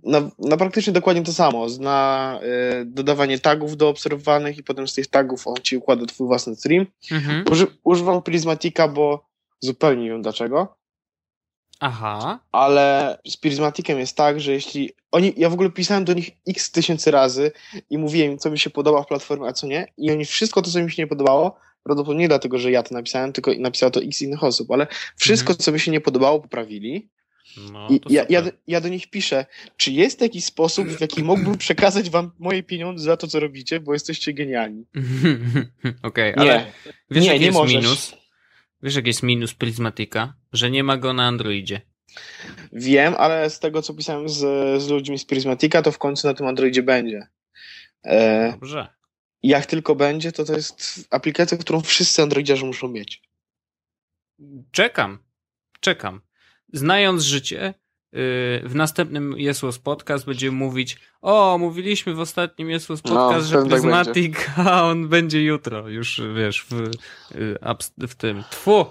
na, na praktycznie dokładnie to samo, na dodawanie tagów do obserwowanych i potem z tych tagów on ci układa twój własny stream. Mhm. Uży, używam Prismatika, bo zupełnie nie wiem dlaczego. Aha. Ale z Prismaticem jest tak, że jeśli oni, ja w ogóle pisałem do nich x tysięcy razy i mówiłem co mi się podoba w platformie, a co nie, i oni wszystko to, co mi się nie podobało, prawdopodobnie nie dlatego, że ja to napisałem, tylko napisało to x innych osób, ale wszystko, mhm. co mi się nie podobało, poprawili. No, I ja, ja, ja, do nich piszę, czy jest jakiś sposób, w jaki mógłbym przekazać wam moje pieniądze za to, co robicie, bo jesteście genialni. *laughs* Okej, okay, ale wiesz, nie, nie jest możesz. minus? Wiesz, jak jest minus Prismatika? Że nie ma go na Androidzie. Wiem, ale z tego, co pisałem z, z ludźmi z Prismatika, to w końcu na tym Androidzie będzie. E, Dobrze. Jak tylko będzie, to to jest aplikacja, którą wszyscy Androidziarze muszą mieć. Czekam, czekam. Znając życie, w następnym Jesus Podcast będziemy mówić o, mówiliśmy w ostatnim Jesus no, Podcast, no, że tak Prismatic, tak *laughs* a on będzie jutro, już wiesz, w, y, w tym, tfu,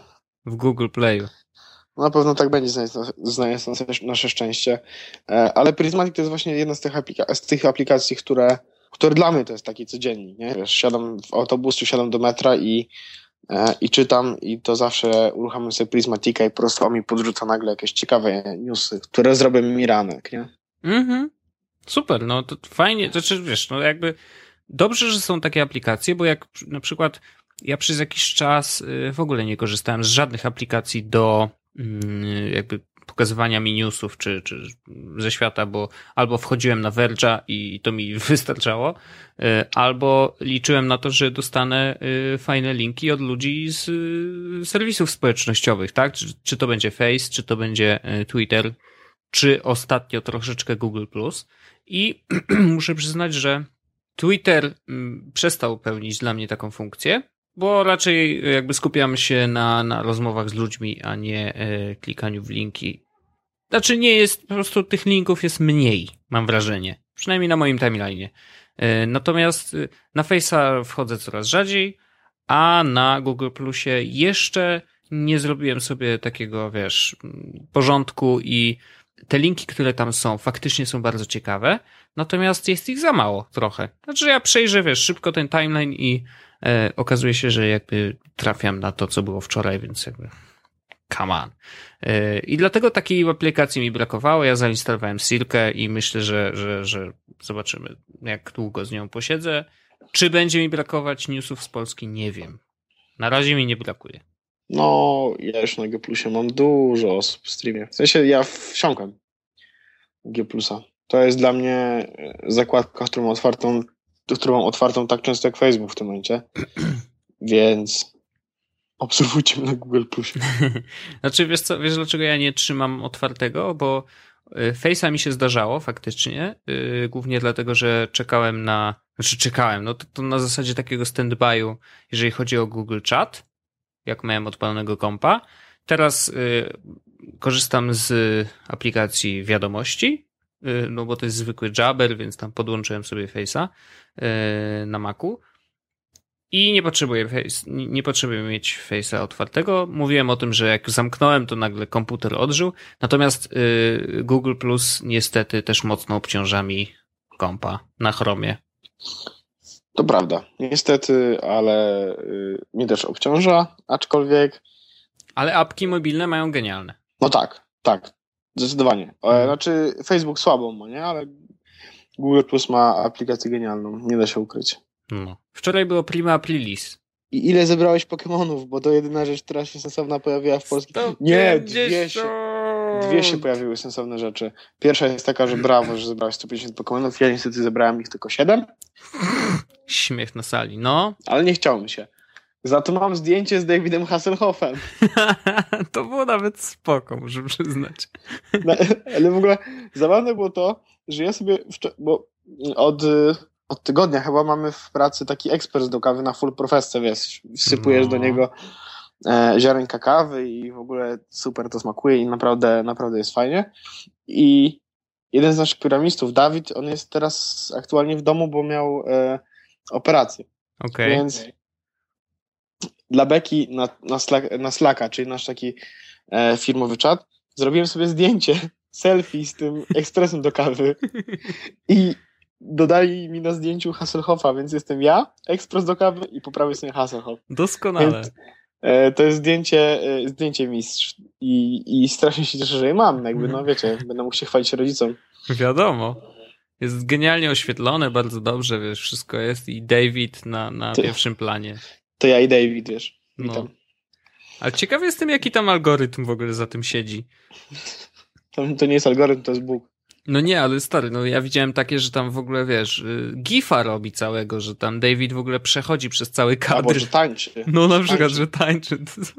w Google Playu. Na pewno tak będzie, znając nasze szczęście. E, ale Prismatic to jest właśnie jedna z tych, aplika z tych aplikacji, które, które dla mnie to jest taki codziennik. Nie? Wiesz, siadam w autobus, czy siadam do metra i E, i czytam i to zawsze uruchamiam sobie Prismatika i po prostu mi podrzuca nagle jakieś ciekawe newsy, które zrobią mi ranek, nie? Mhm. Super, no to fajnie, to znaczy wiesz, no jakby dobrze, że są takie aplikacje, bo jak na przykład ja przez jakiś czas y, w ogóle nie korzystałem z żadnych aplikacji do mm, jakby pokazywania mi newsów czy, czy ze świata, bo albo wchodziłem na Verge'a i to mi *laughs* wystarczało, y, albo liczyłem na to, że dostanę y, fajne linki od ludzi z y, serwisów społecznościowych, tak? Czy, czy to będzie Face, czy to będzie Twitter, czy ostatnio troszeczkę Google+. I *clears throat* muszę przyznać, że Twitter mm, przestał pełnić dla mnie taką funkcję, bo raczej jakby skupiamy się na, na rozmowach z ludźmi, a nie e, klikaniu w linki. Znaczy nie jest, po prostu tych linków jest mniej, mam wrażenie. Przynajmniej na moim timeline'ie. E, natomiast e, na Face'a wchodzę coraz rzadziej, a na Google Plusie jeszcze nie zrobiłem sobie takiego, wiesz, porządku i te linki, które tam są, faktycznie są bardzo ciekawe, natomiast jest ich za mało trochę. Znaczy ja przejrzę, wiesz, szybko ten timeline i okazuje się, że jakby trafiam na to, co było wczoraj, więc jakby come on. E, I dlatego takiej aplikacji mi brakowało. Ja zainstalowałem Silkę i myślę, że, że, że zobaczymy, jak długo z nią posiedzę. Czy będzie mi brakować newsów z Polski? Nie wiem. Na razie mi nie brakuje. No, ja już na G Plusie mam dużo osób w streamie. W sensie ja wsiąkam G. To jest dla mnie e, zakładka, którą otwartą, którą mam otwartą tak często jak Facebook w tym momencie. *clears throat* Więc obserwujcie mnie na Google Plusie. *laughs* znaczy, wiesz co, wiesz dlaczego ja nie trzymam otwartego? Bo e, Face'a mi się zdarzało faktycznie, yy, głównie dlatego, że czekałem na, znaczy czekałem, no to, to na zasadzie takiego stand-by'u, jeżeli chodzi o Google Chat, jak miałem odpalonego kompa. Teraz y, korzystam z aplikacji wiadomości, y, no bo to jest zwykły Jabber, więc tam podłączyłem sobie Face'a y, na Macu. I nie potrzebuję, face, nie potrzebuję mieć Face'a otwartego. Mówiłem o tym, że jak zamknąłem, to nagle komputer odżył. Natomiast y, Google Plus niestety też mocno obciąża mi kompa na Chromie. To prawda, niestety, ale y, mnie też obciąża, aczkolwiek. Ale apki mobilne mają genialne. No tak, tak, zdecydowanie. Hmm. Znaczy, Facebook słabą ma, nie? Ale Google Plus ma aplikację genialną, nie da się ukryć. No. Wczoraj było Prima Aprilis. I ile zebrałeś Pokémonów? Bo to jedyna rzecz, która się sensowna pojawiła w polskim. Nie, dwie się, dwie się pojawiły sensowne rzeczy. Pierwsza jest taka, że brawo, że zebrałeś 150 Pokémonów. Ja niestety zebrałem ich tylko 7. Śmiech na sali, no. Ale nie chciało mi się. Za to mam zdjęcie z Davidem Hasselhoffem. *laughs* to było nawet spoko, muszę przyznać. *laughs* No, ale w ogóle zabawne było to, że ja sobie, bo od, od tygodnia chyba mamy w pracy taki ekspres do kawy na full profesce, wiesz, wsypujesz no. do niego e, ziarenka kawy i w ogóle super to smakuje i naprawdę, naprawdę jest fajnie. I jeden z naszych piramistów, Dawid, on jest teraz aktualnie w domu, bo miał e, operację. Okay. Więc dla Beki na, na, Slack, na Slacka, czyli nasz taki e, firmowy czat, zrobiłem sobie zdjęcie, *laughs* selfie z tym ekspresem do kawy i dodali mi na zdjęciu Hasselhoffa, więc jestem ja, ekspres do kawy i po prawej stronie Hasselhoff. Doskonale. Więc, e, to jest zdjęcie, e, zdjęcie mistrz i, i strasznie się cieszę, że je mam. Jakby, no wiecie, będę mógł się chwalić rodzicom. Wiadomo. Jest genialnie oświetlone, bardzo dobrze, wiesz, wszystko jest i David na, na Ty, pierwszym planie. To ja i David, wiesz. Witam. No. Ale ciekawy jestem, jaki tam algorytm w ogóle za tym siedzi. To, to nie jest algorytm, to jest Bóg. No nie, ale stary, no ja widziałem takie, że tam w ogóle, wiesz, y, gifa robi całego, że tam David w ogóle przechodzi przez cały kadr. Albo, że tańczy. No na przykład, tańczy. że tańczy. *laughs*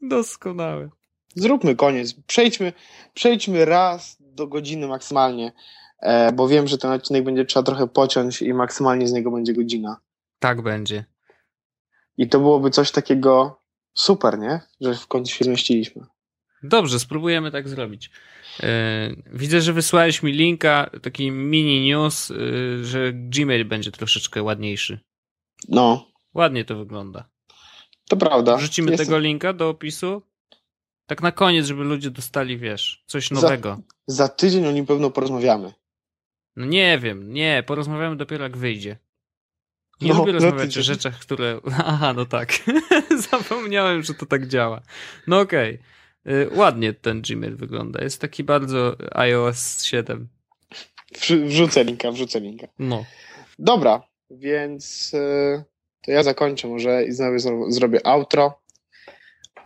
Doskonałe. Zróbmy koniec. Przejdźmy, przejdźmy raz do godziny maksymalnie e, bo wiem, że ten odcinek będzie trzeba trochę pociąć i maksymalnie z niego będzie godzina. Tak będzie. I to byłoby coś takiego super, nie? Że w końcu się zmieściliśmy. Dobrze, spróbujemy tak zrobić. Yy, widzę, że wysłałeś mi linka, taki mini news, yy, że Gmail będzie troszeczkę ładniejszy. No, Ładnie to wygląda. to prawda. Wrzucimy Jest- tego linka do opisu. Tak na koniec, żeby ludzie dostali, wiesz, coś Za- nowego. Za tydzień o nim pewno porozmawiamy. No nie wiem, nie, porozmawiamy dopiero jak wyjdzie. Nie No, lubię za rozmawiać o rzeczach, które... *laughs* Aha, no tak. *laughs* Zapomniałem, że to tak działa. No okej. Y, Ładnie ten Gmail wygląda. Jest taki bardzo iOS 7. Wrzu- Wrzucę linka, wrzucę linka. No. Dobra, więc e, to ja zakończę może i znowu zro- zrobię outro.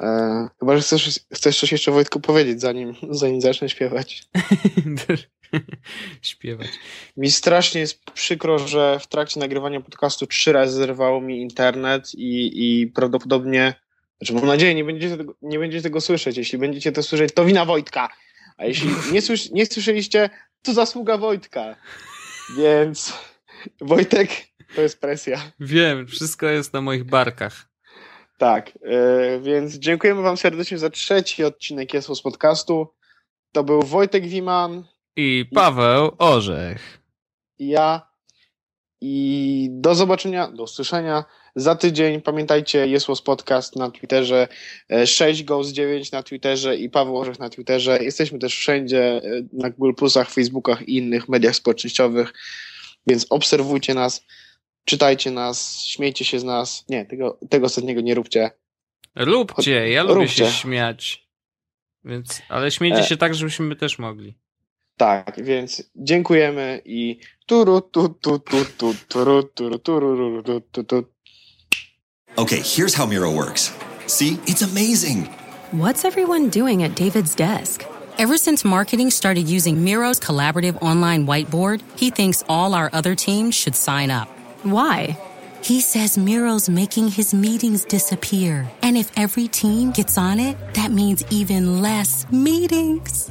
E, chyba, że chcesz, chcesz coś jeszcze Wojtku powiedzieć, zanim, zanim zacznę śpiewać. *laughs* *laughs* Śpiewać. Mi strasznie jest przykro, że w trakcie nagrywania podcastu trzy razy zerwało mi internet i, i prawdopodobnie, znaczy mam nadzieję, nie będziecie, tego, nie będziecie tego słyszeć. Jeśli będziecie to słyszeć, to wina Wojtka. A jeśli *laughs* nie, słysz, nie słyszeliście, to zasługa Wojtka. Więc Wojtek, to jest presja. Wiem, wszystko jest na moich barkach. Tak, e, więc dziękujemy Wam serdecznie za trzeci odcinek Jest z podcastu. To był Wojtek Wiman I Paweł Orzech. ja. I do zobaczenia, do usłyszenia za tydzień. Pamiętajcie, jest was podcast na Twitterze, e, 6 Goes 9 na Twitterze i Paweł Orzech na Twitterze. Jesteśmy też wszędzie e, na Google Plusach, Facebookach i innych mediach społecznościowych, więc obserwujcie nas, czytajcie nas, śmiejcie się z nas. Nie, tego, tego ostatniego nie róbcie. Róbcie, ja lubię Róbcie. się śmiać. Więc, ale śmiejcie E. się tak, żebyśmy my też mogli. Tak, więc dziękujemy i turu tu tu tu tu turu turu turu tu tu tu Okay, here's how Miro works. See, it's amazing. What's everyone doing at David's desk? Ever since marketing started using Miro's collaborative online whiteboard, he thinks all our other teams should sign up. Why? He says Miro's making his meetings disappear. And if every team gets on it, that means even less meetings.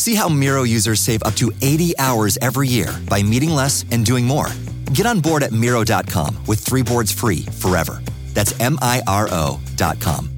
See how Miro users save up to 80 hours every year by meeting less and doing more. Get on board at Miro.com with three boards free forever. That's M I R O.com.